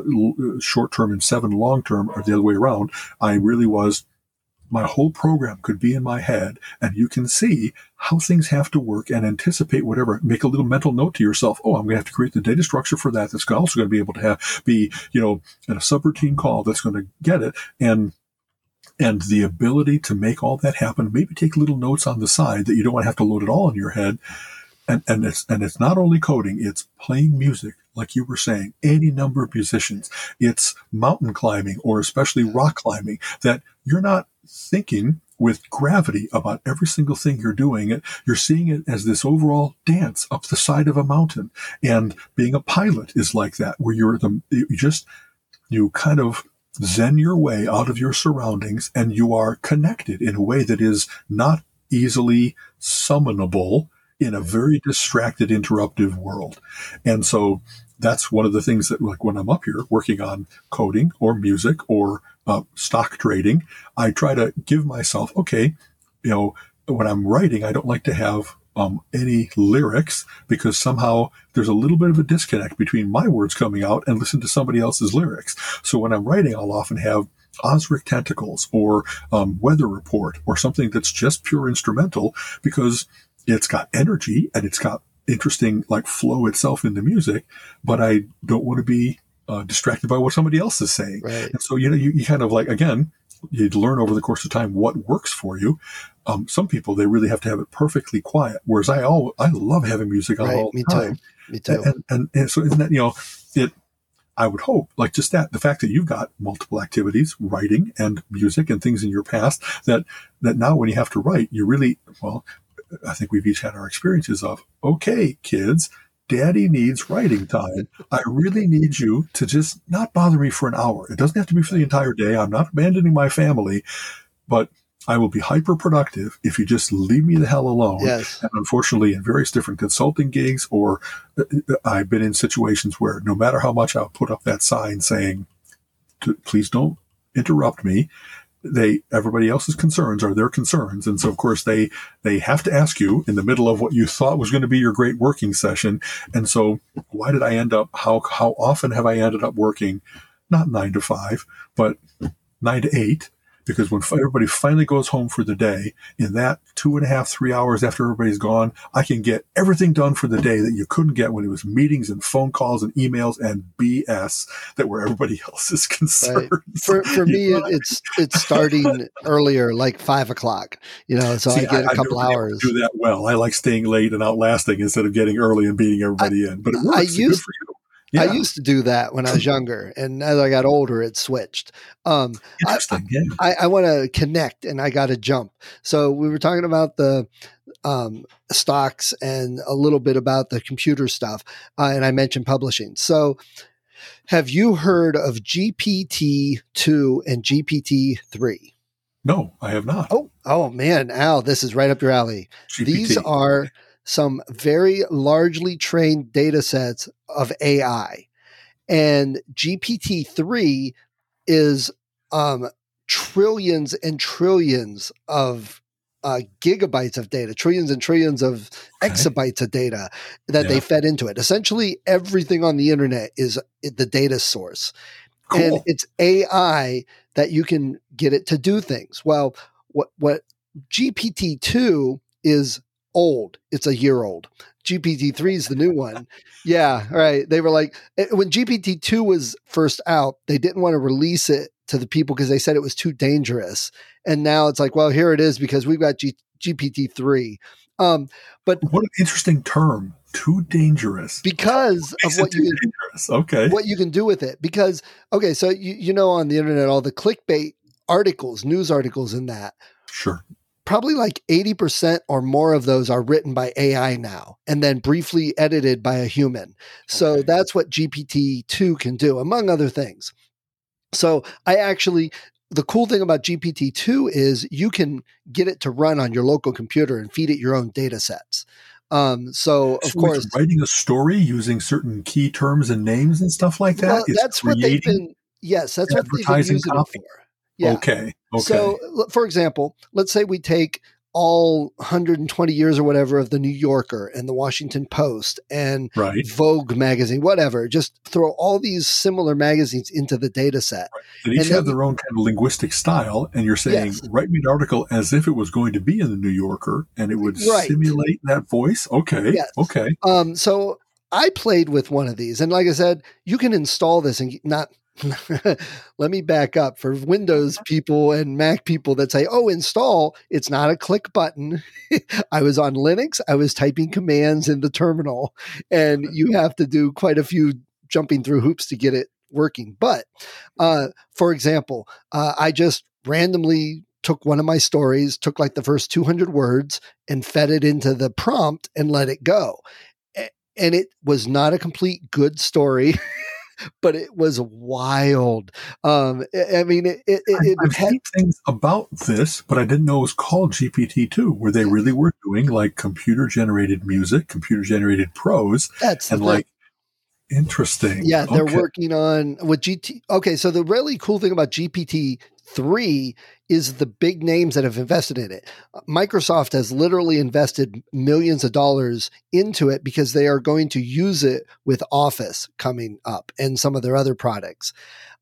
short term and seven long term, or the other way around, I really was. My whole program could be in my head, and you can see how things have to work and anticipate whatever. Make a little mental note to yourself. Oh, I'm going to have to create the data structure for that. That's also going to be able to have be, you know, in a subroutine call that's going to get it. And and the ability to make all that happen, maybe take little notes on the side that you don't want to have to load it all in your head and, and it's and it's not only coding it's playing music like you were saying any number of musicians. It's mountain climbing or especially rock climbing that you're not thinking with gravity about every single thing you're doing. You're seeing it as this overall dance up the side of a mountain. And being a pilot is like that where you're the you just you kind of zen your way out of your surroundings and you are connected in a way that is not easily summonable in a very distracted, interruptive world. And so that's one of the things that, like when I'm up here working on coding or music or uh, stock trading, I try to give myself, okay, you know, when I'm writing, I don't like to have um, any lyrics because somehow there's a little bit of a disconnect between my words coming out and listen to somebody else's lyrics. So when I'm writing, I'll often have Ozric tentacles or um, weather report or something that's just pure instrumental because it's got energy and it's got interesting like flow itself in the music, but I don't want to be uh, distracted by what somebody else is saying. Right. And so, you know, you, you kind of like, again, you learn over the course of time what works for you. Um, some people, they really have to have it perfectly quiet. Whereas I all, I love having music on right. all the Me time. Too. Me too. And, and, and so isn't that, you know, it, I would hope, like just that, the fact that you've got multiple activities, writing and music and things in your past that, that now when you have to write, you really, well, I think we've each had our experiences of, okay, kids, daddy needs writing time. I really need you to just not bother me for an hour. It doesn't have to be for the entire day. I'm not abandoning my family, but I will be hyper productive if you just leave me the hell alone. Yes. And unfortunately, in various different consulting gigs, or uh, I've been in situations where no matter how much I'll put up that sign saying, please don't interrupt me, they everybody else's concerns are their concerns. And so of course they they have to ask you in the middle of what you thought was going to be your great working session. And so why did i end up how how often have i ended up working not 9 to 5 but 9 to 8 because when everybody finally goes home for the day, in that two and a half, three hours after everybody's gone, I can get everything done for the day that you couldn't get when it was meetings and phone calls and emails and BS that were everybody *laughs* else's concerns. Right. For, for *laughs* me, it's it's starting earlier, like five o'clock. You know, so See, I get a couple hours. do that well. I like staying late and outlasting instead of getting early and beating everybody I, in. But it works. I used, I used to do that when I was younger, and as I got older, it switched. Um, Interesting. I, yeah. I, I want to connect, and I got to jump. So we were talking about the um, stocks and a little bit about the computer stuff, uh, and I mentioned publishing. So, have you heard of GPT two and GPT three? No, I have not. Oh, oh man, Al, this is right up your alley. GPT. These are some very largely trained data sets of AI. And GPT 3 is um, trillions and trillions of uh, gigabytes of data, trillions and trillions of exabytes of data that they fed into it. Essentially, everything on the internet is the data source cool. and it's AI that you can get it to do things. Well, what what GPT two is old. It's a year old. GPT three is the new one. Yeah, right. They were like eh, when GPT two was first out, they didn't want to release it to the people because they said it was too dangerous. And now it's like, well, here it is because we've got G- GPT three. Um, but what an interesting term. Too dangerous. because of what you can dangerous. Okay. what you can do with it because okay so you, you know on the internet all the clickbait articles news articles in that Sure. Probably like 80% or more of those are written by ai now and then briefly edited by a human so Okay. that's what gpt-2 can do among other things so i actually the cool thing about gpt-2 is you can get it to run on your local computer and feed it your own data sets um, so of So course writing a story using certain key terms and names and stuff like that. well, that's what they've been yes that's what they've been using it copy. for yeah Okay. Okay. So, for example, let's say we take all 120 years or whatever of the New Yorker and the Washington Post and right. Vogue magazine, whatever. Just throw all these similar magazines into the data set. They each and have then- their own kind of linguistic style, and you're saying, Yes. write me an article as if it was going to be in the New Yorker, and it would Right. simulate that voice. Okay. Yes. Okay. Um, so I played with one of these, and like I said, you can install this and not. *laughs* let me back up for Windows people and Mac people that say, "Oh, install." It's not a click button. *laughs* I was on Linux. I was typing commands in the terminal, and you have to do quite a few jumping through hoops to get it working. But uh, for example, uh, I just randomly took one of my stories, took like the first 200 words, and fed it into the prompt and let it go. And it was not a complete good story. *laughs* But it was wild. Um, I mean, it, it, it, I've, had seen things about this, but I didn't know it was called GPT-2, where they really were doing like computer generated music, computer generated prose, that's and like interesting. Yeah, they're Okay. working on with GT. Okay, so the really cool thing about GPT three is the big names that have invested in it. Microsoft has literally invested millions of dollars into it because they are going to use it with Office coming up and some of their other products.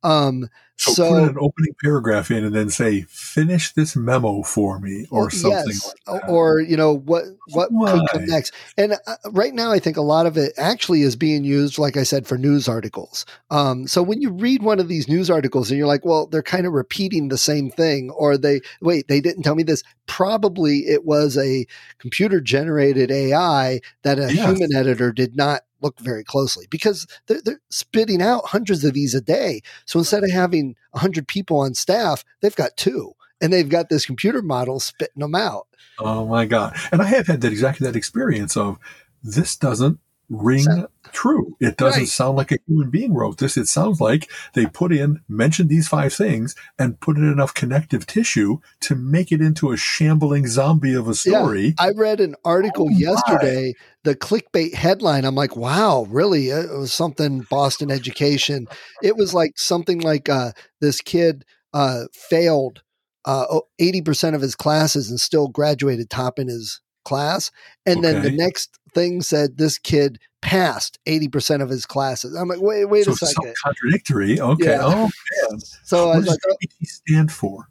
Um, So, so, put an opening paragraph in and then say, "Finish this memo for me," or something yes, like that. or you know what what could come next. And uh, right now, I think a lot of it actually is being used, like I said, for news articles. Um, so when you read one of these news articles and you're like, well, they're kind of repeating the same thing, or they wait, they didn't tell me this. Probably it was a computer generated AI that a Yes. human editor did not look very closely because they're, they're spitting out hundreds of these a day. So instead of having 100 people on staff, they've got two and they've got this computer model spitting them out. Oh my god! And I have had that exactly that experience of this doesn't ring true. It doesn't Right. sound like a human being wrote this. It sounds like they put in mentioned these five things and put in enough connective tissue to make it into a shambling zombie of a story. Yeah, I read an article Oh, yesterday, the clickbait headline. I'm like, wow, really? It was something Boston education. It was like something like uh, this kid uh, failed uh, oh, 80% of his classes and still graduated top in his class. And then the next thing said this kid passed 80% of his classes. I'm like, wait, wait so a second. contradictory. Okay. Yeah. Oh *laughs* man. So I What was does like, oh, stand for?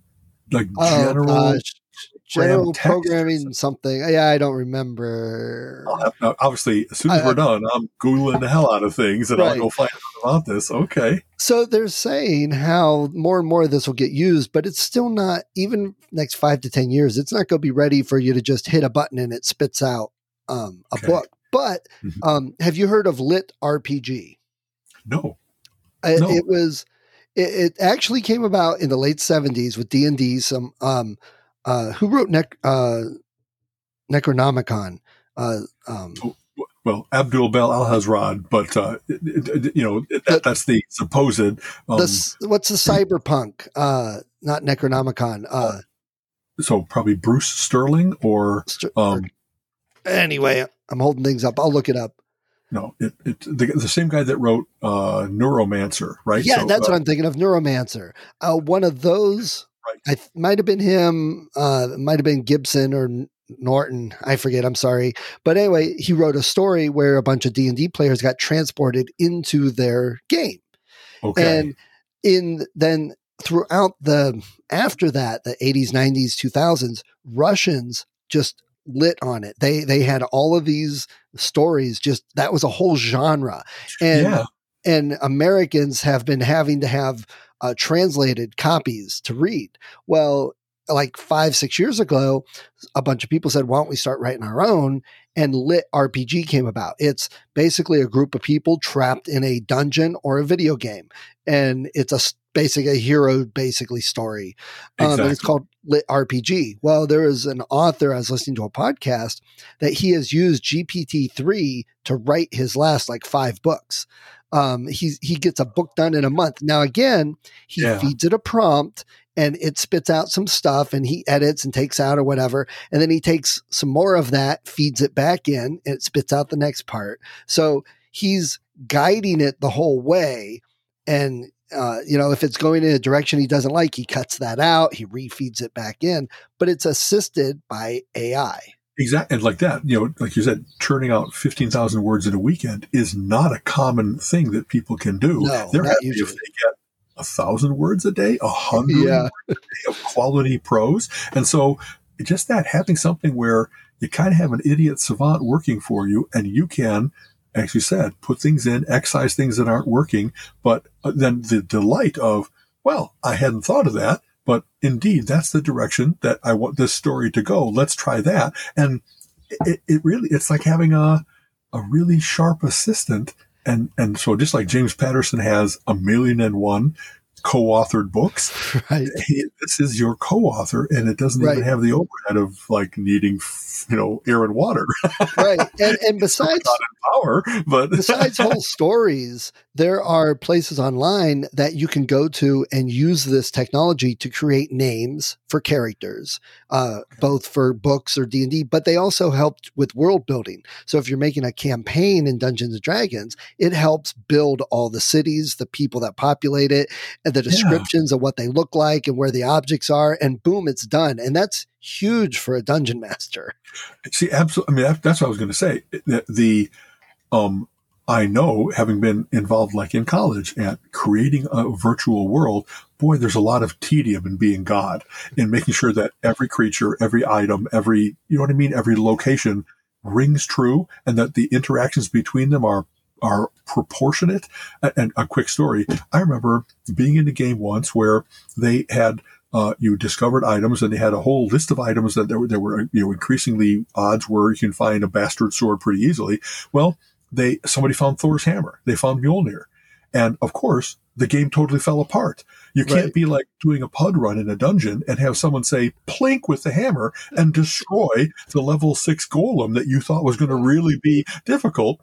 Like oh, general. gosh. General or programming something. Yeah, I don't remember. I'll have- obviously, as soon as I- we're done, I'm googling the hell out of things, and Right. I'll go find out about this. Okay. So they're saying how more and more of this will get used, but it's still not even next five to ten years. It's not going to be ready for you to just hit a button and it spits out um, a Okay. book. But Mhm. um, have you heard of Lit RPG? No, I- No. It was. It, it actually came about in the late seventies with D and D. Some um, uh, who wrote Nec- uh, Necronomicon. Uh, um, well, Abdul Bel Alhazred, but uh, it- it- you know that, that's the supposed. Um, the what's the cyberpunk? Uh, not Necronomicon. Uh, so probably Bruce Sterling or um, anyway, I'm holding things up. I'll look it up. no, it, it the, the same guy that wrote uh, Neuromancer, right? Yeah, So, that's uh, what I'm thinking of. Neuromancer. Uh, one of those. Right. I might have been him. Uh, might have been Gibson or Norton. I forget. I'm sorry. But anyway, he wrote a story where a bunch of D and D players got transported into their game, okay. and in then throughout the after that, the 80s, 90s, 2000s, Russians just lit on it. They they had all of these stories. Just that was a whole genre, and yeah, and Americans have been having to have uh, translated copies to read. Well, like five, six years ago, a bunch of people said, why don't we start writing our own? And Lit RPG came about. It's basically a group of people trapped in a dungeon or a video game. And it's a basic, a hero basically story. Um, and it's called Lit RPG. Well, there is an author, I was listening to a podcast, that he has used GPT-3 to write his last like five books. Um, he he gets a book done in a month. Now again, he Yeah. feeds it a prompt and it spits out some stuff and he edits and takes out or whatever. And then he takes some more of that, feeds it back in, and it spits out the next part. So he's guiding it the whole way. And uh, you know, if it's going in a direction he doesn't like, he cuts that out, he refeeds it back in, but it's assisted by AI. Exactly. And like that, you know, like you said, churning out 15,000 words in a weekend is not a common thing that people can do. No, They're not happy if they get a thousand words a day, a hundred Yeah. words a day of quality prose. And so just that having something where you kind of have an idiot savant working for you and you can, as you said, put things in, excise things that aren't working, but uh, then the delight of, well, I hadn't thought of that. But indeed, that's the direction that I want this story to go. Let's try that. And it, it really, it's like having a, a really sharp assistant. And, and so just like James Patterson has a million and one co-authored books, *laughs* Right. he, this is your co-author and it doesn't Right. even have the overhead of like needing, you know, air and water. *laughs* right. And and *laughs* besides power, but *laughs* besides whole stories, there are places online that you can go to and use this technology to create names for characters, uh, both for books or D and D. But they also help with world building. So if you're making a campaign in Dungeons and Dragons, it helps build all the cities, the people that populate it, and the Yeah. descriptions of what they look like and where the objects are, and boom, it's done. And that's huge for a dungeon master. See, absolutely. I mean, that, that's what I was going to say. The, the, um, I know, having been involved, like in college, at creating a virtual world. Boy, there's a lot of tedium in being God, in making sure that every creature, every item, every you know what I mean, every location rings true, and that the interactions between them are are proportionate. And a quick story: I remember being in a game once where they had uh, you discovered items and they had a whole list of items that there were, there were, you know, increasingly odds where you can find a bastard sword pretty easily. Well, they, somebody found Thor's hammer. They found Mjolnir. And of course, the game totally fell apart. You can't Right. be like doing a pud run in a dungeon and have someone say plink with the hammer and destroy the level six golem that you thought was going to really be difficult.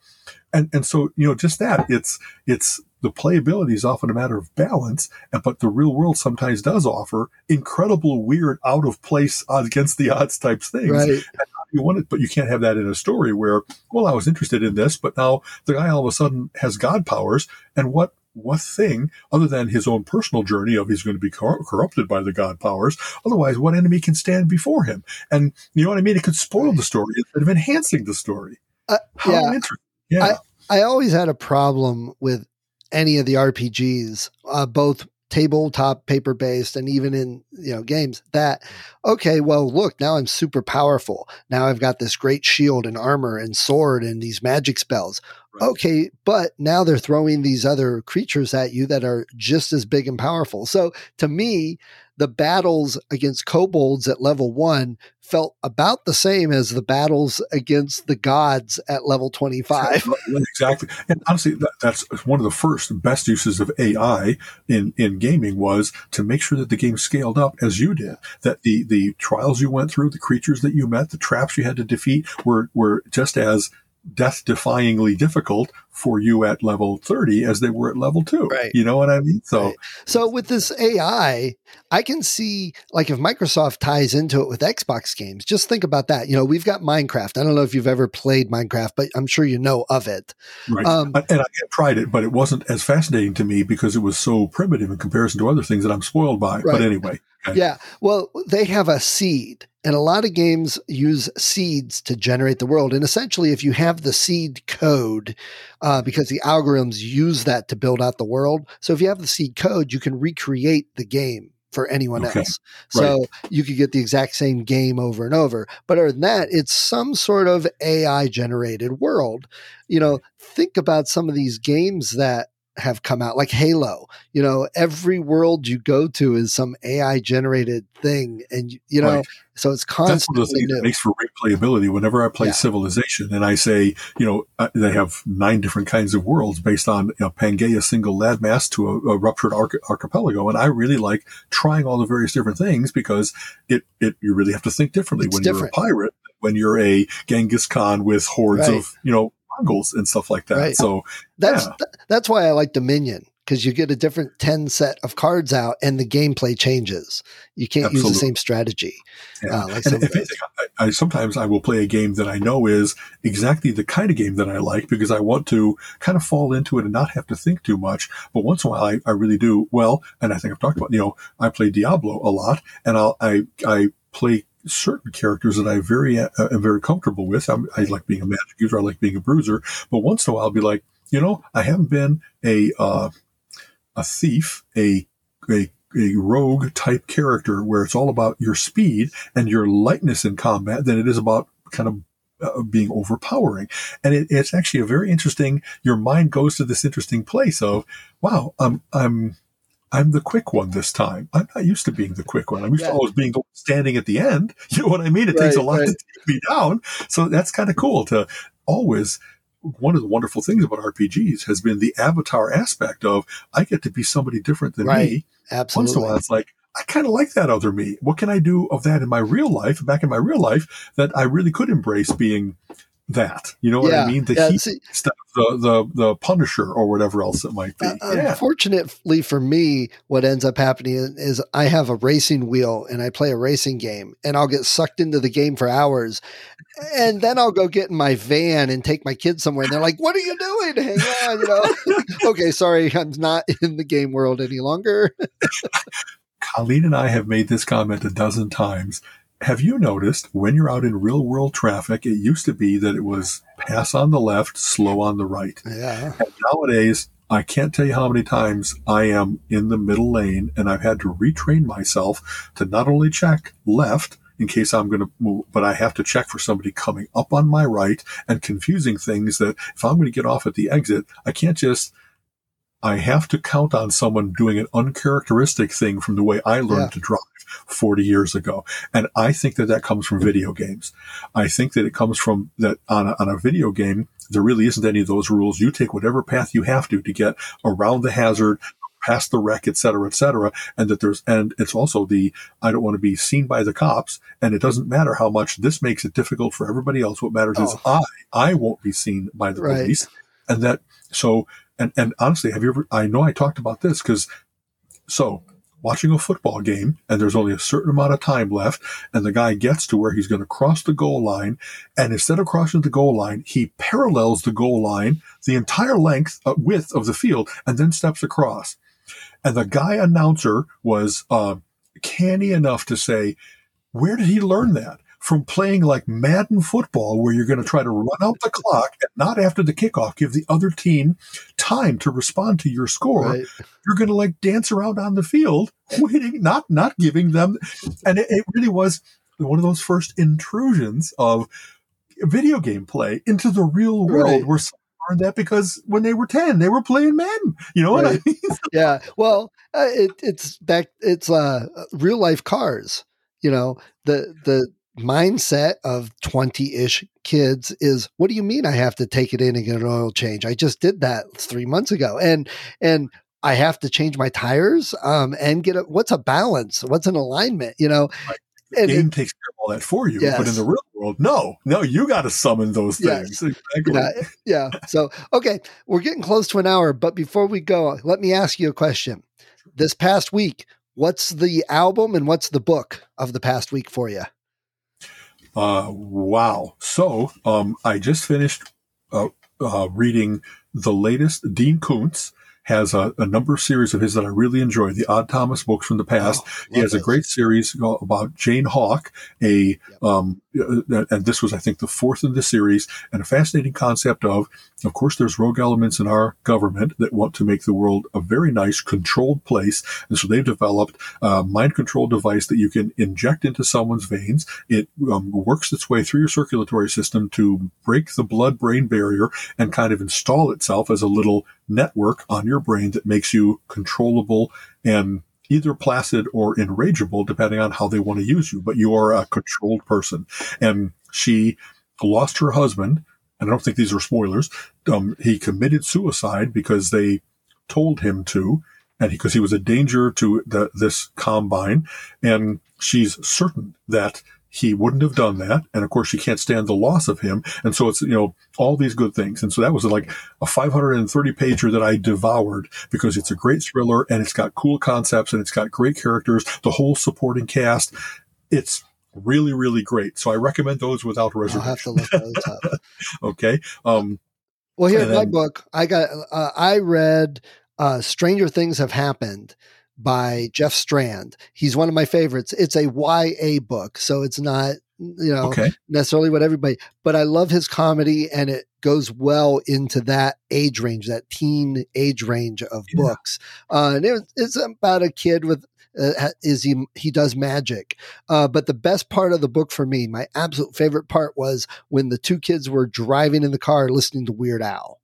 And, and so, you know, just that it's, it's the playability is often a matter of balance, and- but the real world sometimes does offer incredible, weird, out of place, *laughs* against the odds types things. Right. You want it, but you can't have that in a story where, well, I was interested in this, but now the guy all of a sudden has God powers, and what what thing other than his own personal journey of he's going to be cor- corrupted by the God powers? Otherwise, what enemy can stand before him? And you know what I mean? It could spoil the story instead of enhancing the story. Uh, How yeah. interesting! Yeah, I always had a problem with any of the RPGs, uh, both tabletop paper based and even in you know games that okay well look now i'm super powerful. Now i've got this great shield and armor and sword and these magic spells. Right. okay but now they're throwing these other creatures at you that are just as big and powerful. So to me the battles against kobolds at level one felt about the same as the battles against the gods at level 25. exactly. And honestly, that, that's one of the first best uses of AI in, in gaming was to make sure that the game scaled up as you did, that the, the trials you went through, the creatures that you met, the traps you had to defeat were, were just as death defyingly difficult for you at level 30 as they were at level 2 right. You know what i mean? So right. so with this ai i can see like if microsoft ties into it with xbox games just think about that. You know we've got minecraft. I don't know if you've ever played minecraft but i'm sure you know of it. Right. Um, and i tried it but it wasn't as fascinating to me because it was so primitive in comparison to other things that i'm spoiled by. Right. but anyway okay. yeah. Well they have a seed and a lot of games use seeds to generate the world. And essentially, if you have the seed code, uh, because the algorithms use that to build out the world. So if you have the seed code, you can recreate the game for anyone okay. else. So right. you could get the exact same game over and over. But other than that, it's some sort of AI generated world. You know, think about some of these games that have come out, like Halo. You know, every world you go to is some AI generated thing, and you know, right. so it's constantly That's one of the things makes for replayability. Whenever I play yeah. Civilization, and I say, you know, uh, they have nine different kinds of worlds based on you know, Pangaea single landmass to a, a ruptured arch- archipelago, and I really like trying all the various different things because it it you really have to think differently it's when different. you're a pirate when you're a Genghis Khan with hordes right. of you know And stuff like that. Right. So that's yeah. th- that's why I like Dominion because you get a different 10 set of cards out and the gameplay changes. You can't Absolutely. use the same strategy. Yeah. Uh, like and if anything, I, I, sometimes I will play a game that I know is exactly the kind of game that I like because I want to kind of fall into it and not have to think too much. But once in a while, I, I really do well. And I think I've talked about, you know, I play Diablo a lot and I'll, I, I play certain characters that I very uh, am very comfortable with. I'm, i like being a magic user. I like being a bruiser. But once in a while, I'll be like, you know, I haven't been a uh, a thief, a a a rogue type character where it's all about your speed and your lightness in combat than it is about kind of uh, being overpowering. And it, it's actually a very interesting, your mind goes to this interesting place of, wow, I'm, I'm, I'm the quick one this time. I'm not used to being the quick one. I'm used yeah. to always being standing at the end. *laughs* You know what I mean? It right, takes a lot right. to take me down. So that's kind of cool to always. One of the wonderful things about RPGs has been the avatar aspect of I get to be somebody different than right. me. Absolutely. Once in a while, it's like I kind of like that other me. What can I do of that in my real life, back in my real life, that I really could embrace being that. You know what yeah, I mean? The yeah, heat see, stuff, the, the the Punisher or whatever else it might be. Uh, yeah. Unfortunately for me, what ends up happening is I have a racing wheel and I play a racing game, and I'll get sucked into the game for hours, and then I'll go get in my van and take my kids somewhere, and they're like, "What are you doing? Hang on, you know." *laughs* okay, sorry, I'm not in the game world any longer. *laughs* Colleen and I have made this comment a dozen times have you noticed when you're out in real world traffic, it used to be that it was pass on the left, slow on the right. Yeah. And nowadays, I can't tell you how many times I am in the middle lane and I've had to retrain myself to not only check left in case I'm going to move, but I have to check for somebody coming up on my right and confusing things that if I'm going to get off at the exit, I can't just I have to count on someone doing an uncharacteristic thing from the way I learned yeah. to drive 40 years ago. And I think that that comes from video games. I think that it comes from that on a, on a video game, there really isn't any of those rules. You take whatever path you have to to get around the hazard, past the wreck, et cetera, et cetera. And that there's, and it's also the, I don't want to be seen by the cops. And it doesn't matter how much this makes it difficult for everybody else. What matters oh. is I, I won't be seen by the right. police. And that, so and, and honestly, have you ever, I know I talked about this because, so watching a football game and there's only a certain amount of time left and the guy gets to where he's going to cross the goal line and instead of crossing the goal line he parallels the goal line the entire length uh, width of the field and then steps across. And the guy announcer was uh, canny enough to say where did he learn that from playing like Madden football, where you're going to try to run out the clock and not after the kickoff give the other team time to respond to your score. Right. You're going to like dance around on the field, *laughs* waiting, not not giving them. And it, it really was one of those first intrusions of video game play into the real world right. where learned that because when they were 10, they were playing Madden. You know what I mean? *laughs* yeah. Well, uh, it, it's back. It's uh, real life cars. You know, the the mindset of twenty ish kids is, what do you mean I have to take it in and get an oil change? I just did that three months ago, and and I have to change my tires um, and get a what's a balance? What's an alignment? You know, The and game it- takes care of all that for you. But in the real world, no, no, you got to summon those Yes. things. Exactly. yeah, yeah. So, okay, we're getting close to an hour, but before we go, let me ask you a question. This past week, what's the album and what's the book of the past week for you? Uh, wow. So, um, I just finished uh, uh, reading the latest. Dean Koontz has a, a number of series of his that I really enjoy. The Odd Thomas books from the past. he has a great series about Jane Hawk, a um, uh, and this was, I think, the fourth in the series, and a fascinating concept of, of course, there's rogue elements in our government that want to make the world a very nice, controlled place, and so they've developed a mind control device that you can inject into someone's veins. It um, works its way through your circulatory system to break the blood-brain barrier and kind of install itself as a little network on your brain that makes you controllable and either placid or enrageable, depending on how they want to use you. But you are a controlled person. And she lost her husband. And I don't think these are spoilers. Um, he committed suicide because they told him to, and because he was a danger to the, this combine. And she's certain that he wouldn't have done that. And of course, she can't stand the loss of him. And so it's, you know, all these good things. And so that was like a 530 pager that I devoured because it's a great thriller and it's got cool concepts and it's got great characters, the whole supporting cast. It's really, really great. So I recommend those without I'll have to reservation. look those *laughs* up. Okay. Um, Well, here's And my book. I got. Uh, I read uh, "Stranger Things Have Happened" by Jeff Strand. He's one of my favorites. It's a YA book, so it's not you know okay. necessarily what everybody. But I love his comedy, and it goes well into that age range, that teen age range of Yeah. books. Uh, and it, it's about a kid with. Uh, is he he does magic uh, but the best part of the book for me my absolute favorite part was when the two kids were driving in the car listening to weird al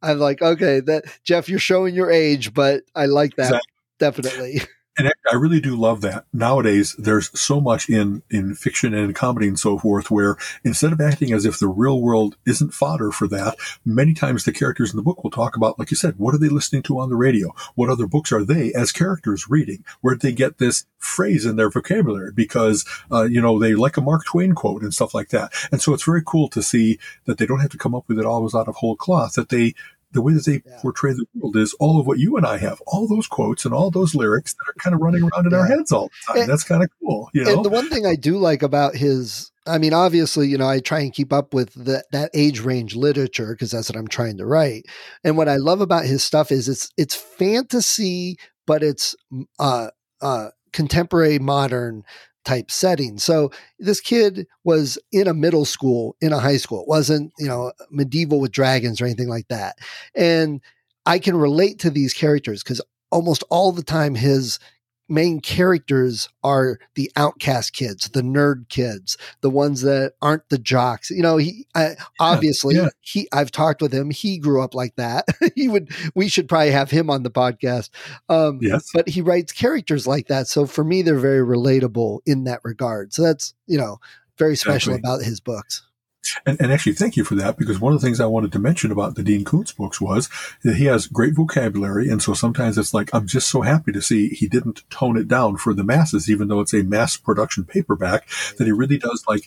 i'm like okay that jeff you're showing your age but i like that Exactly. Definitely *laughs* And I- really do love that. Nowadays, there's so much in, in fiction and comedy and so forth where instead of acting as if the real world isn't fodder for that, many times the characters in the book will talk about, like you said, what are they listening to on the radio? What other books are they as characters reading? Where'd they get this phrase in their vocabulary? Because, uh, you know, they like a Mark Twain quote and stuff like that. And so it's very cool to see that they don't have to come up with it always out of whole cloth, that they, the way that they Yeah. portray the world is all of what you and I have, all those quotes and all those lyrics that are kind of running around in our heads all the time. And- That's kind of cool, you know. and the one thing i do like about his i mean obviously you know i try and keep up with the, that age range literature because that's what i'm trying to write and what i love about his stuff is it's it's fantasy but it's uh uh contemporary modern type setting. So this kid was in a middle school in a high school. It wasn't you know medieval with dragons or anything like that. And i can relate to these characters because almost all the time his main characters are the outcast kids, the nerd kids, the ones that aren't the jocks. You know, he I, obviously yeah. he. I've talked with him. He grew up like that. *laughs* he would. We should probably have him on the podcast. Um, yes. But he writes characters like that. So for me, they're very relatable in that regard. So that's you know very special Exactly. about his books. And, and actually, thank you for that because one of the things I wanted to mention about the Dean Koontz books was that he has great vocabulary. And so sometimes it's like, I'm just so happy to see he didn't tone it down for the masses, even though it's a mass production paperback, that he really does like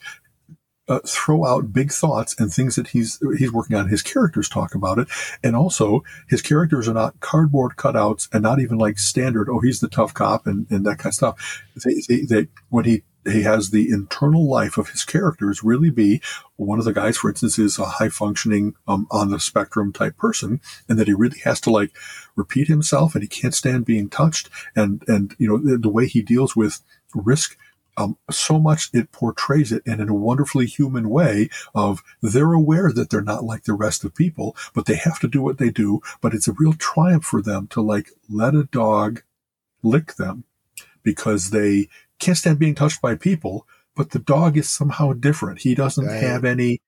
uh, throw out big thoughts and things that he's he's working on. His characters talk about it, and also his characters are not cardboard cutouts and not even like standard. Oh, he's the tough cop and, and that kind of stuff. They, they, they, when he he has the internal life of his characters really be one of the guys, for instance, is a high functioning um, on the spectrum type person, and that he really has to like repeat himself, and he can't stand being touched, and and you know the, the way he deals with risk um, so much it portrays it and in a wonderfully human way of they're aware that they're not like the rest of people, but they have to do what they do. But it's a real triumph for them to like let a dog lick them because they can't stand being touched by people. But the dog is somehow different. He doesn't have any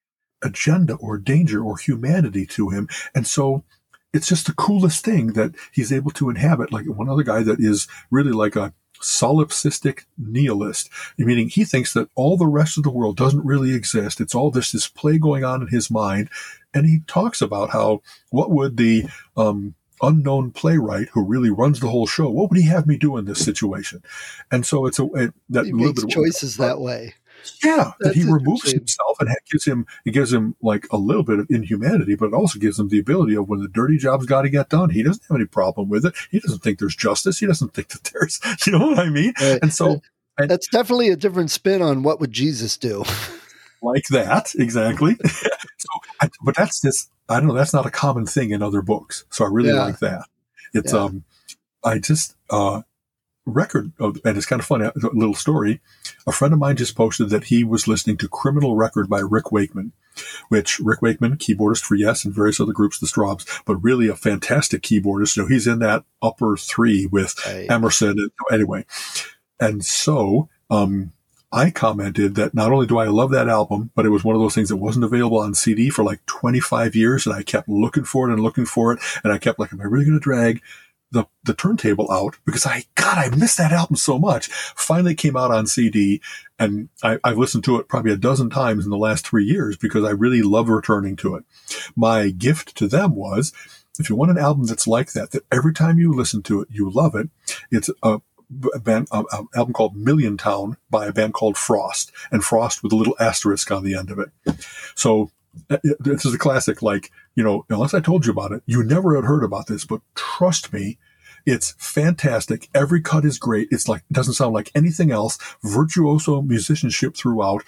agenda or danger or humanity to him. And so it's just the coolest thing that he's able to inhabit. Like one other guy that is really like a solipsistic nihilist, meaning he thinks that all the rest of the world doesn't really exist. It's all this, this play going on in his mind. And he talks about how, what would the, um, unknown playwright who really runs the whole show, what would he have me do in this situation? And so it's a, it, that he little makes bit of choices that way. yeah, that he removes himself and gives him it gives him like a little bit of inhumanity, but it also gives him the ability of when the dirty job's got to get done. He doesn't have any problem with it. He doesn't think there's justice. He doesn't think that there's, *laughs* you know what I mean? Right. And so and- That's definitely a different spin on what would Jesus do. *laughs* like that exactly. *laughs* so, I, but that's just I don't know. That's not a common thing in other books. So I really Yeah. like that. It's Yeah. um, I just uh, record of, and it's kind of funny. A little story. A friend of mine just posted that he was listening to "Criminal Record" by Rick Wakeman, which Rick Wakeman, keyboardist for Yes and various other groups, the Strawbs, but really a fantastic keyboardist. You know, he's in that upper three with Right. Emerson. And, anyway, and so um, I commented that not only do I love that album, but it was one of those things that wasn't available on CD for like 25 years, and I kept looking for it and looking for it, and I kept like, am I really going to drag the the turntable out because I God I missed that album so much. Finally came out on CD, and I, I've listened to it probably a dozen times in the last three years because I really love returning to it. My gift to them was. If you want an album that's like that, that every time you listen to it, you love it, it's a a band, a, a album called Million Town by a band called Frost, and Frost with a little asterisk on the end of it. So uh, this is a classic. Like you know, unless I told you about it, you never had heard about this. But trust me, it's fantastic. Every cut is great. It's like doesn't sound like anything else. Virtuoso musicianship throughout.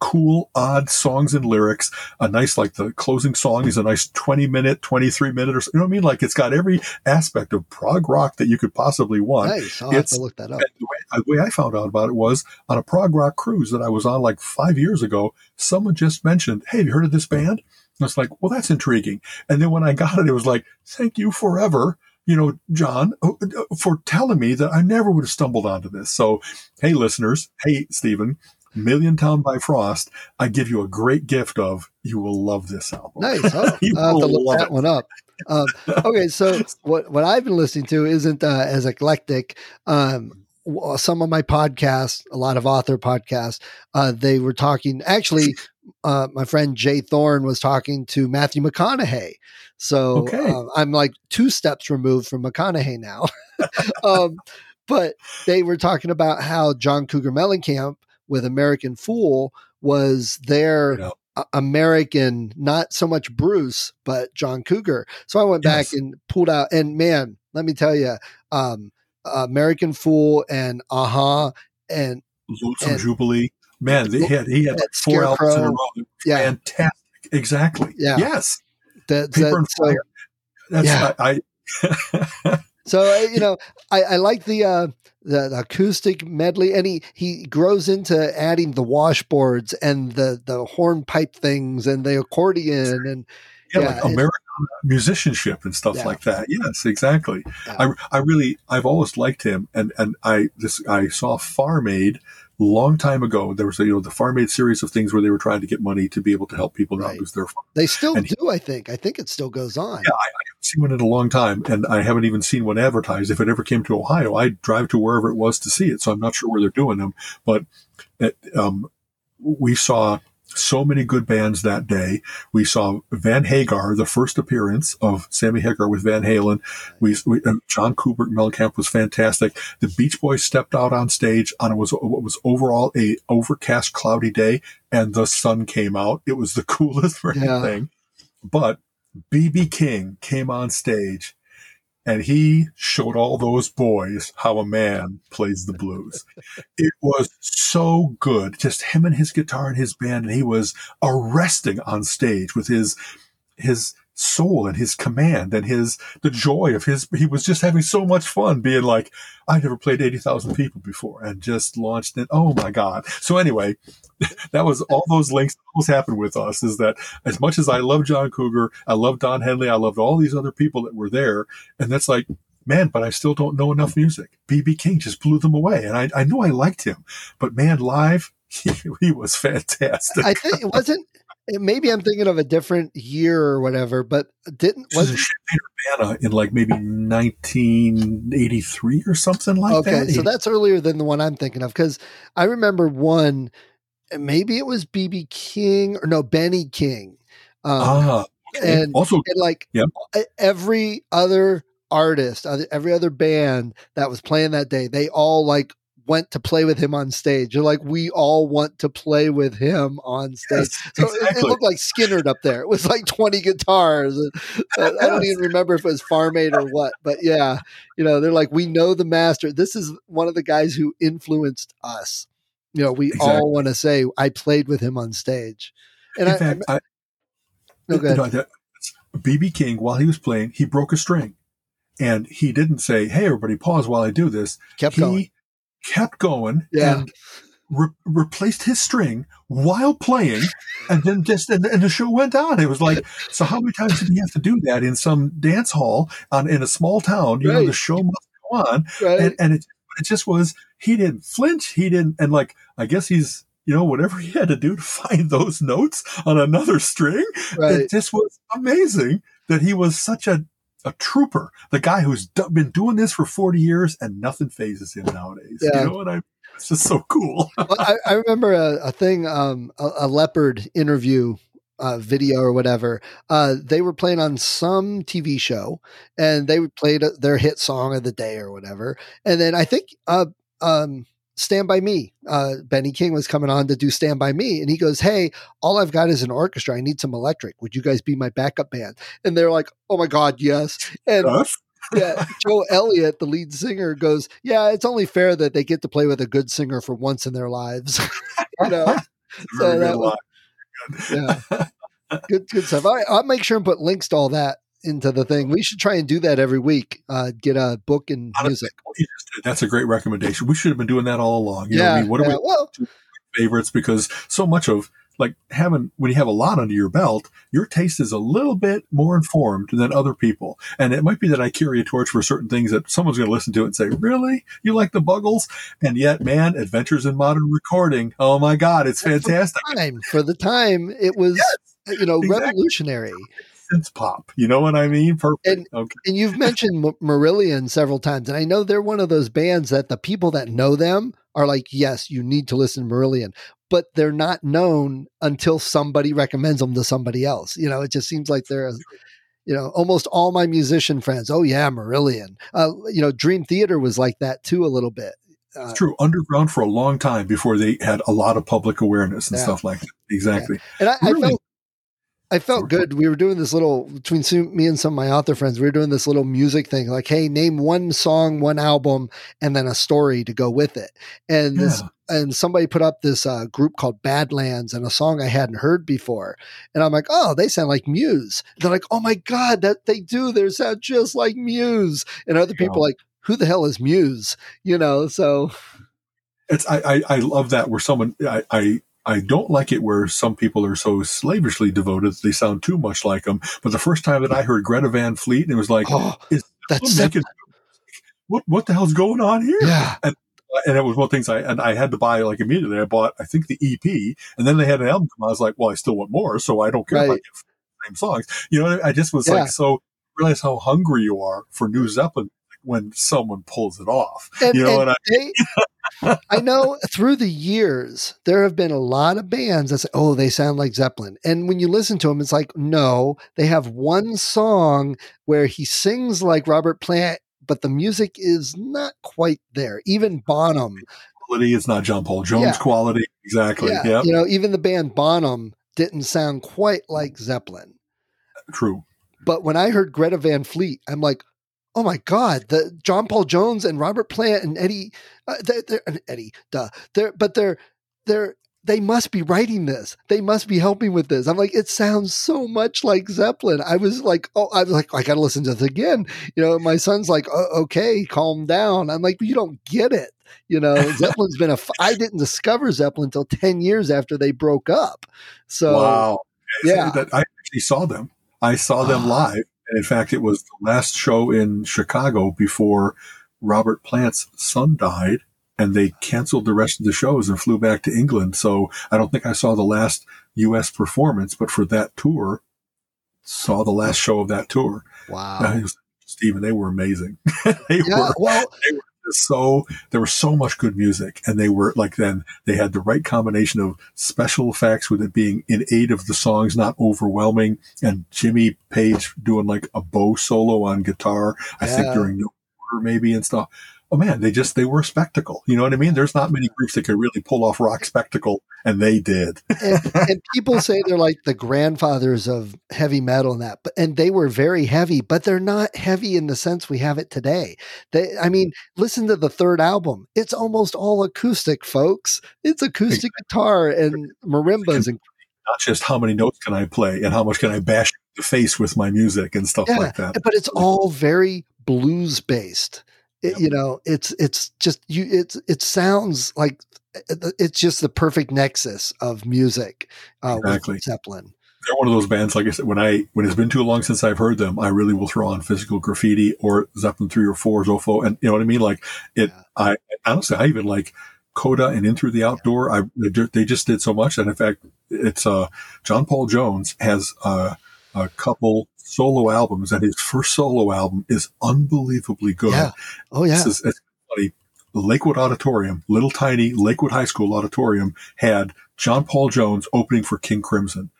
Cool, odd songs and lyrics. A nice, like the closing song is a nice 20 minute, 23 minute or so. You know what I mean? Like it's got every aspect of prog rock that you could possibly want. Nice. I'll have It's- to look that up. The way, the way I found out about it was on a prog rock cruise that I was on like five years ago. Someone just mentioned, "Hey, have you heard of this band?" And I was like, "Well, that's intriguing." And then when I got it, it was like, "Thank you forever." You know, John, uh, uh, for telling me that I never would have stumbled onto this. So, hey, listeners, hey, Stephen, Million Town by Frost, I give you a great gift of you will love this album. Nice. Oh, *laughs* You I'll have to look love that it. one up. Um, okay, so what what I've been listening to isn't uh, as eclectic. Um, some of my podcasts, a lot of author podcasts, uh, they were talking. Actually, uh, my friend Jay Thorne was talking to Matthew McConaughey. So Okay. uh, I'm like two steps removed from McConaughey now. *laughs* um, but they were talking about how John Cougar Mellencamp with American Fool was their Yeah. American, not so much Bruce, but John Cougar. So I went Yes. back and pulled out, and man, let me tell you, um, American Fool and Aha and Lonesome And- Jubilee. Man, they had he had four albums in a row. Yeah. Fantastic. Exactly. Yeah. Yes. that, Paper that- and so, Fire. That's Yeah. I, I *laughs* so uh, you know, I, I like the, uh, the the acoustic medley, and he he grows into adding the washboards and the the hornpipe things and the accordion and yeah, Yeah, like American musicianship and stuff Yeah. like that. Yes, exactly. Yeah. I, I really I've always liked him and and I this I saw Farm Aid long time ago. There was a, you know the Farm Aid series of things where they were trying to get money to be able to help people not Right. lose their farm. they still And he- do. I think. I think it still goes on. Yeah, I, I haven't seen one in a long time, and I haven't even seen one advertised. If it ever came to Ohio, I'd drive to wherever it was to see it. So I'm not sure where they're doing them, but it, um, we saw so many good bands that day. We saw Van Hagar, the first appearance of Sammy Hagar with Van Halen. We, we uh, John Cougar Mellencamp was fantastic. The Beach Boys stepped out on stage on it was what was overall a overcast, cloudy day, and the sun came out. It was the *laughs* coolest freaking Yeah. thing. But BB King came on stage and he showed all those boys how a man plays the blues. it was so good. Just him and his guitar and his band, and he was arresting on stage with his his soul and his command and his the joy of his he was just having so much fun being like i never played 80,000 people before and just launched it. Oh my god. So anyway *laughs* that was all those links almost happened with us is that as much as i love john cougar i love don henley i loved all these other people that were there and that's like man but i still don't know enough music. Bb king just blew them away and i, I know i liked him but man live he, *laughs* he was fantastic. I think it wasn't maybe I'm thinking of a different year or whatever, but didn't was was Champaign Urbana in like maybe 1983 or something like okay, that. Okay, so that's earlier than the one I'm thinking of because I remember one. Maybe it was BB King or no Benny King. Um, ah, okay. and- also and like Yep. e- every other artist, every other band that was playing that day, they all like went to play with him on stage. They're like, we all want to play with him on stage. yes, So it- it, looked like Skynyrd up there. It was like 20 guitars. And, uh, I don't even remember if it was Farm Aid or what, but yeah, you know, they're like, we know the master. This is one of the guys who influenced us. You know, we Exactly. all want to say, I played with him on stage. And in I, fact, I, no, go ahead. BB King, while he was playing, he broke a string, and he didn't say, "Hey, everybody, pause while I do this." kept he going. Kept going Yeah. and re- replaced his string while playing, and then just and, and the show went on. It was like, so how many times did he have to do that in some dance hall on in a small town? You know, the show must go on, Right. and, and it it just was he didn't flinch. He didn't, and like I guess he's. You know, whatever he had to do to *laughs* find those notes on another string, right. it just was amazing that he was such a, a trooper. The guy who's do- been doing this for 40 years and nothing phases him nowadays. Yeah. You know what I It's just so cool. *laughs* well, I, I remember a, a thing, um, a, a Leppard interview uh, video or whatever. Uh, they were playing on some TV show, and they played their hit song of the day or whatever. And then I think uh, um, "Stand by Me," uh, Benny King was coming on to do "Stand by Me," and he goes, "Hey, all I've got is an orchestra. I need some electric. Would you guys be my backup band?" And they're like, "Oh my god, yes!" And yeah, *laughs* Joe Elliott, the lead singer, goes, "Yeah, it's only fair that they get to play with a good singer for once in their lives." *laughs* you know, Very that good was- yeah, good, good stuff. I, I'll make sure and put links to all that into the thing. We should try and do that every week. Uh, get a book and music. what you just did, That's a great recommendation. We should have been doing that all along. You know, yeah, what I mean, what yeah. are we well, favorites? Because so much of like having when you have a lot under your belt, your taste is a little bit more informed than other people. And it might be that I carry a torch for certain things that someone's going to listen to it and say, "Really, you like the Buggles?" And yet, man, Adventures in Modern Recording. Oh my God, it's fantastic. time for the time, it was you know exactly. revolutionary. Synth pop. You know what I mean? Perfect. And- okay. And you've mentioned M- Marillion several times, and I know they're one of those bands that the people that know them are like, yes, you need to listen to Marillion, but they're not known until somebody recommends them to somebody else. You know, it just seems like they're, a, you know, almost all my musician friends. Oh yeah, Marillion. Uh, you know, Dream Theater was like that too, a little bit. Uh, It's true. Underground for a long time before they had a lot of public awareness and Yeah. stuff like that. Exactly. and I, I felt I felt good. We were doing this little between me and some of my author friends. We were doing this little music thing, like, hey, name one song, one album, and then a story to go with it. And this, and somebody put up this uh, group called Badlands and a song I hadn't heard before. And I'm like, oh, they sound like Muse. They're like, oh my god, that they do. They sound just like Muse. And other people Yeah. like, who the hell is Muse? You know, so It's I, I, I love that where someone I, I I don't like it where some people are so slavishly devoted that they sound too much like them. But the first time that I heard Greta Van Fleet, it was like, oh, is that's making- what what the hell's going on here? yeah. And it was one of the things I and I had to buy like immediately. I bought I think the EP, and then they had an album. I was like, well, I still want more, so I don't care if I Right. get the same songs. You know, I just was Yeah. like so realize how hungry you are for new Zeppelin when someone pulls it off. And, you know and what I they, *laughs* *laughs* I know through the years there have been a lot of bands that say, "Oh, they sound like Zeppelin," and when you listen to them, it's like, no, they have one song where he sings like Robert Plant, but the music is not quite there. Even Bonham, quality is not John Paul Jones Yeah. quality. Exactly. yeah, Yeah. you know, even the band Bonham didn't sound quite like Zeppelin. True. But when I heard Greta Van Fleet, I'm like, oh my god, the John Paul Jones and Robert Plant and Eddie, uh, they're, they're, and Eddie, duh, they're but they're they're they must be writing this. They must be helping with this. I'm like, it sounds so much like Zeppelin. I was like, oh, I was like, I got to listen to this again. You know, my son's like, oh, okay, calm down. I'm like, you don't get it. You know, *laughs* Zeppelin's been a. F- I didn't discover Zeppelin until ten years after they broke up. So wow. yeah. That, I actually saw them. I saw them Ah. live. And in fact, it was the last show in Chicago before Robert Plant's son died. and they canceled the rest of the shows and flew back to England. So I don't think I saw the last U.S. performance, but for that tour, saw the last show of that tour. Wow. Uh, Stephen, they were amazing. *laughs* they Yeah, were well, they were so there was so much good music and they were like then they had the right combination of special effects with it being in aid of the songs not overwhelming and jimmy page doing like a bow solo on guitar i think during the maybe and stuff oh man they just they were a spectacle. You know what i mean? There's not many groups that could really pull off rock spectacle and they did. And, *laughs* and people say they're like the grandfathers of heavy metal and that, but and they were very heavy, but they're not heavy in the sense we have it today. They, I mean, listen to the third album; it's almost all acoustic, folks. It's acoustic guitar and marimbas and not just how many notes can i play and how much can i bash the face with my music and stuff Yeah, like that. but it's all very blues based. It- Yep. You know, it's it's just you. It's it sounds like it's just the perfect nexus of music uh, Exactly. with Zeppelin. they're one of those bands. Like I said, when I when it's been too long since I've heard them, I really will throw on Physical Graffiti or Zeppelin three or four Zoso, and you know what I mean. Like it, Yeah. I honestly, I even like Coda and In Through the Outdoor. I they they just did so much, and in fact, it's uh John Paul Jones has uh, a couple solo albums, and his first solo album is unbelievably good. Yeah. Oh yeah. This is funny. Lakewood Auditorium, little tiny Lakewood High School auditorium, had John Paul Jones opening for King Crimson.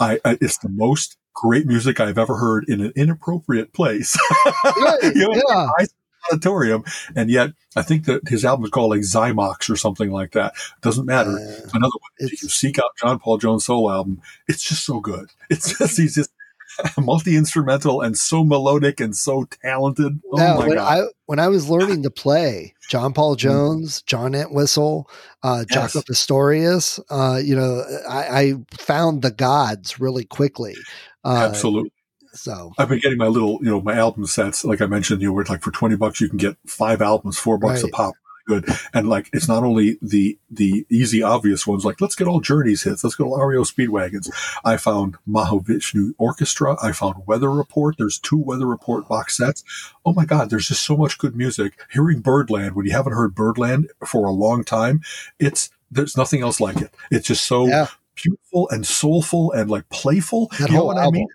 I, I it's the most great music I've ever heard in an inappropriate place. Right, *laughs* You know, yeah. high auditorium, and yet I think that his album is called like Zymox or something like that. Doesn't matter. Uh, Another one. If you seek out John Paul Jones solo album, it's just so good. It's *laughs* just he's just *laughs* multi instrumental and so melodic and so talented. Oh Now, my when god! I when I was learning to play, John Paul Jones, John Entwistle, uh, Yes. Jaco Pastorius, uh, you know, I, I found the gods really quickly. Uh, Absolutely. So I've been getting my little, you know, my album sets. Like I mentioned, you know, where like for twenty bucks you can get five albums, four bucks Right. a pop. Good. And like it's not only the the easy obvious ones, like let's get all Journey's hits, let's get all REO Speedwagons. I found Mahavishnu Orchestra, I found Weather Report. There's two Weather Report box sets. Oh my God, there's just so much good music. Hearing Birdland when you haven't heard Birdland for a long time, it's there's nothing else like it. It's just so Yeah. beautiful and soulful and like playful. that you know what album. I mean?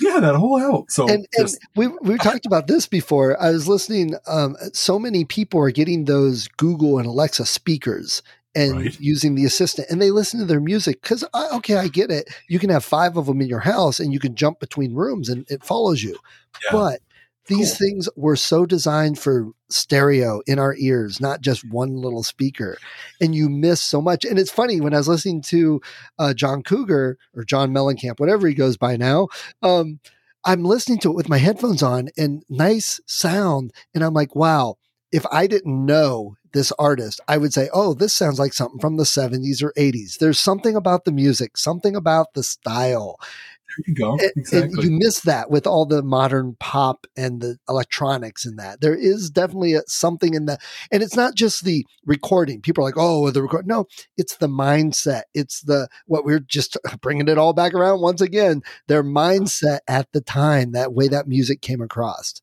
Yeah, that whole album. So and, and just- we we talked about this before. I was listening. Um, so many people are getting those Google and Alexa speakers and Right. using the assistant, and they listen to their music because okay, I get it. You can have five of them in your house, and you can jump between rooms, and it follows you. Yeah. But these Cool. things were so designed for stereo in our ears, not just one little speaker. And you miss so much. And it's funny when I was listening to uh, John Cougar or John Mellencamp, whatever he goes by now. Um, I'm listening to it with my headphones on and nice sound. And I'm like, wow, if I didn't know this artist, I would say, oh, this sounds like something from the 70s or 80s. There's something about the music, something about the style. There you go. And, and you miss that with all the modern pop and the electronics in that. There is definitely a, something in that. And it's not just the recording. People are like, oh, the record. No, it's the mindset. It's the, what we're just *laughs* bringing it all back around once again, their mindset at the time, that way that music came across.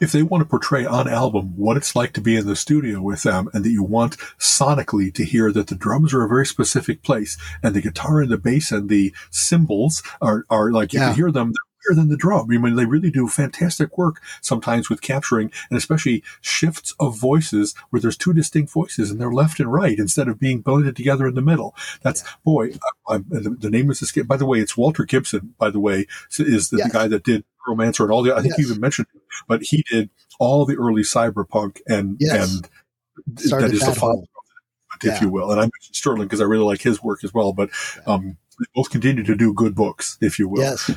If they want to portray on album what it's like to be in the studio with them and that you want sonically to hear that the drums are a very specific place and the guitar and the bass and the cymbals are, are like you Yeah. can hear them than the drum. I mean, they really do fantastic work sometimes with capturing and especially shifts of voices where there's two distinct voices and they're left and right instead of being blended together in the middle. That's boy. I, I, the, the name is escape. By the way, it's Walter Gibson. By the way, is the, Yes. the guy that did Romancer and all the. I think you even mentioned, it, but he did all the early cyberpunk and Yes. and Started that is the that father, if Yeah. you will. And I mentioned Sterling because I really like his work as well. But Yeah. um, they both continue to do good books, if you will. Yes.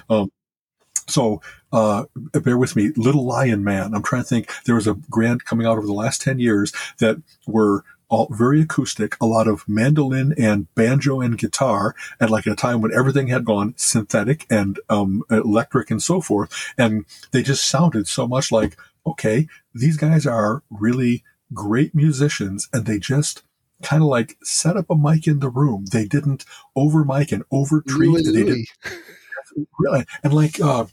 So, uh, bear with me. Little Lion Man. I'm trying to think. There was a grant coming out over the last 10 years that were all very acoustic, a lot of mandolin and banjo and guitar at like a time when everything had gone synthetic and, um, electric and so forth. And they just sounded so much like, okay, these guys are really great musicians and they just kind of like set up a mic in the room. They didn't over mic and over treat. They didn't. *laughs* really and like uh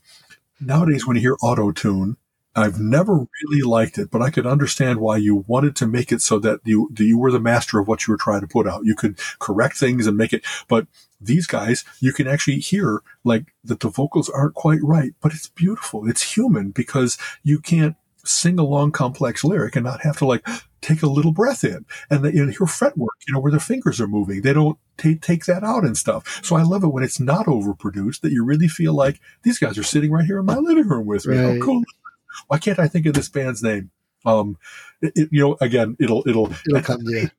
nowadays when you hear auto tune I've never really liked it, but I could understand why you wanted to make it so that you you were the master of what you were trying to put out. You could correct things and make it, but these guys, you can actually hear like that the vocals aren't quite right, but it's beautiful. It's human because you can't sing a long complex lyric and not have to like take a little breath in and, the, and hear fretwork, you know, where their fingers are moving. They don't t- take that out and stuff. So I love it when it's not overproduced that you really feel like these guys are sitting right here in my living room with me. Right. How cool. Why can't I think of this band's name? Um, it, it- you know, again, it'll, it'll, It'll come to you.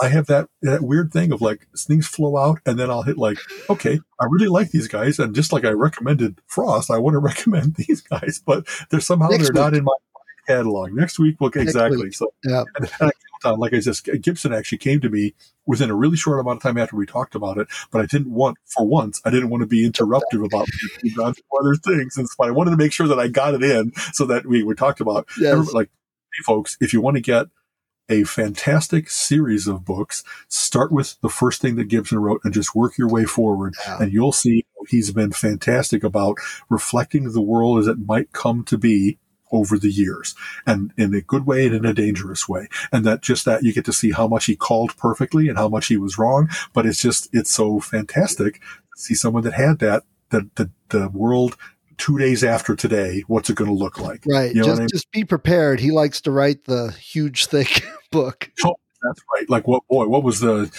I have that that weird thing of like things flow out, and then I'll hit like, okay, I really like these guys, and just like I recommended Frost, I want to *laughs* recommend these guys, but they're somehow Next they're not in my catalog. Next week, well, exactly. week. So, Yeah. and, and I on, like I said, Gibson actually came to me within a really short amount of time after we talked about it, but I didn't want, for once, I didn't want to be interruptive about moving on to other things, and so I wanted to make sure that I got it in so that we we talked about Yes. Like, hey, folks, if you want to get a fantastic series of books, start with the first thing that Gibson wrote and just work your way forward. Yeah. And you'll see he's been fantastic about reflecting the world as it might come to be over the years and in a good way and in a dangerous way. And that just that you get to see how much he called perfectly and how much he was wrong. But it's just, it's so fantastic to see someone that had that, that the, the world two days after today, what's it going to look like? Right. You know just I mean? just be prepared. He likes to write the huge, thick *laughs* book. That's right. Like what boy, what was the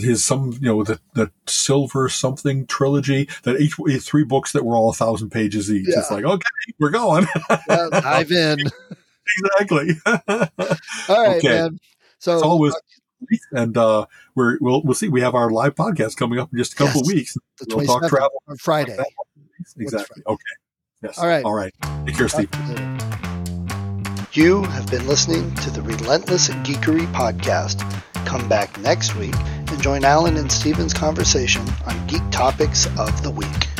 his some you know the the silver something trilogy that each three books that were all a thousand pages each. It's like okay, we're going Yeah, dive *laughs* in. exactly. *laughs* All right, Okay. man. So It's always and uh, we're we'll we'll see. We have our live podcast coming up in just a couple Yes. of weeks. the We'll talk travel on Friday. Exactly. Okay. Yes. All right. All right. Take care, Steve. You have been listening to the Relentless Geekery Podcast. Come back next week and join Alan and Steven's conversation on geek topics of the week.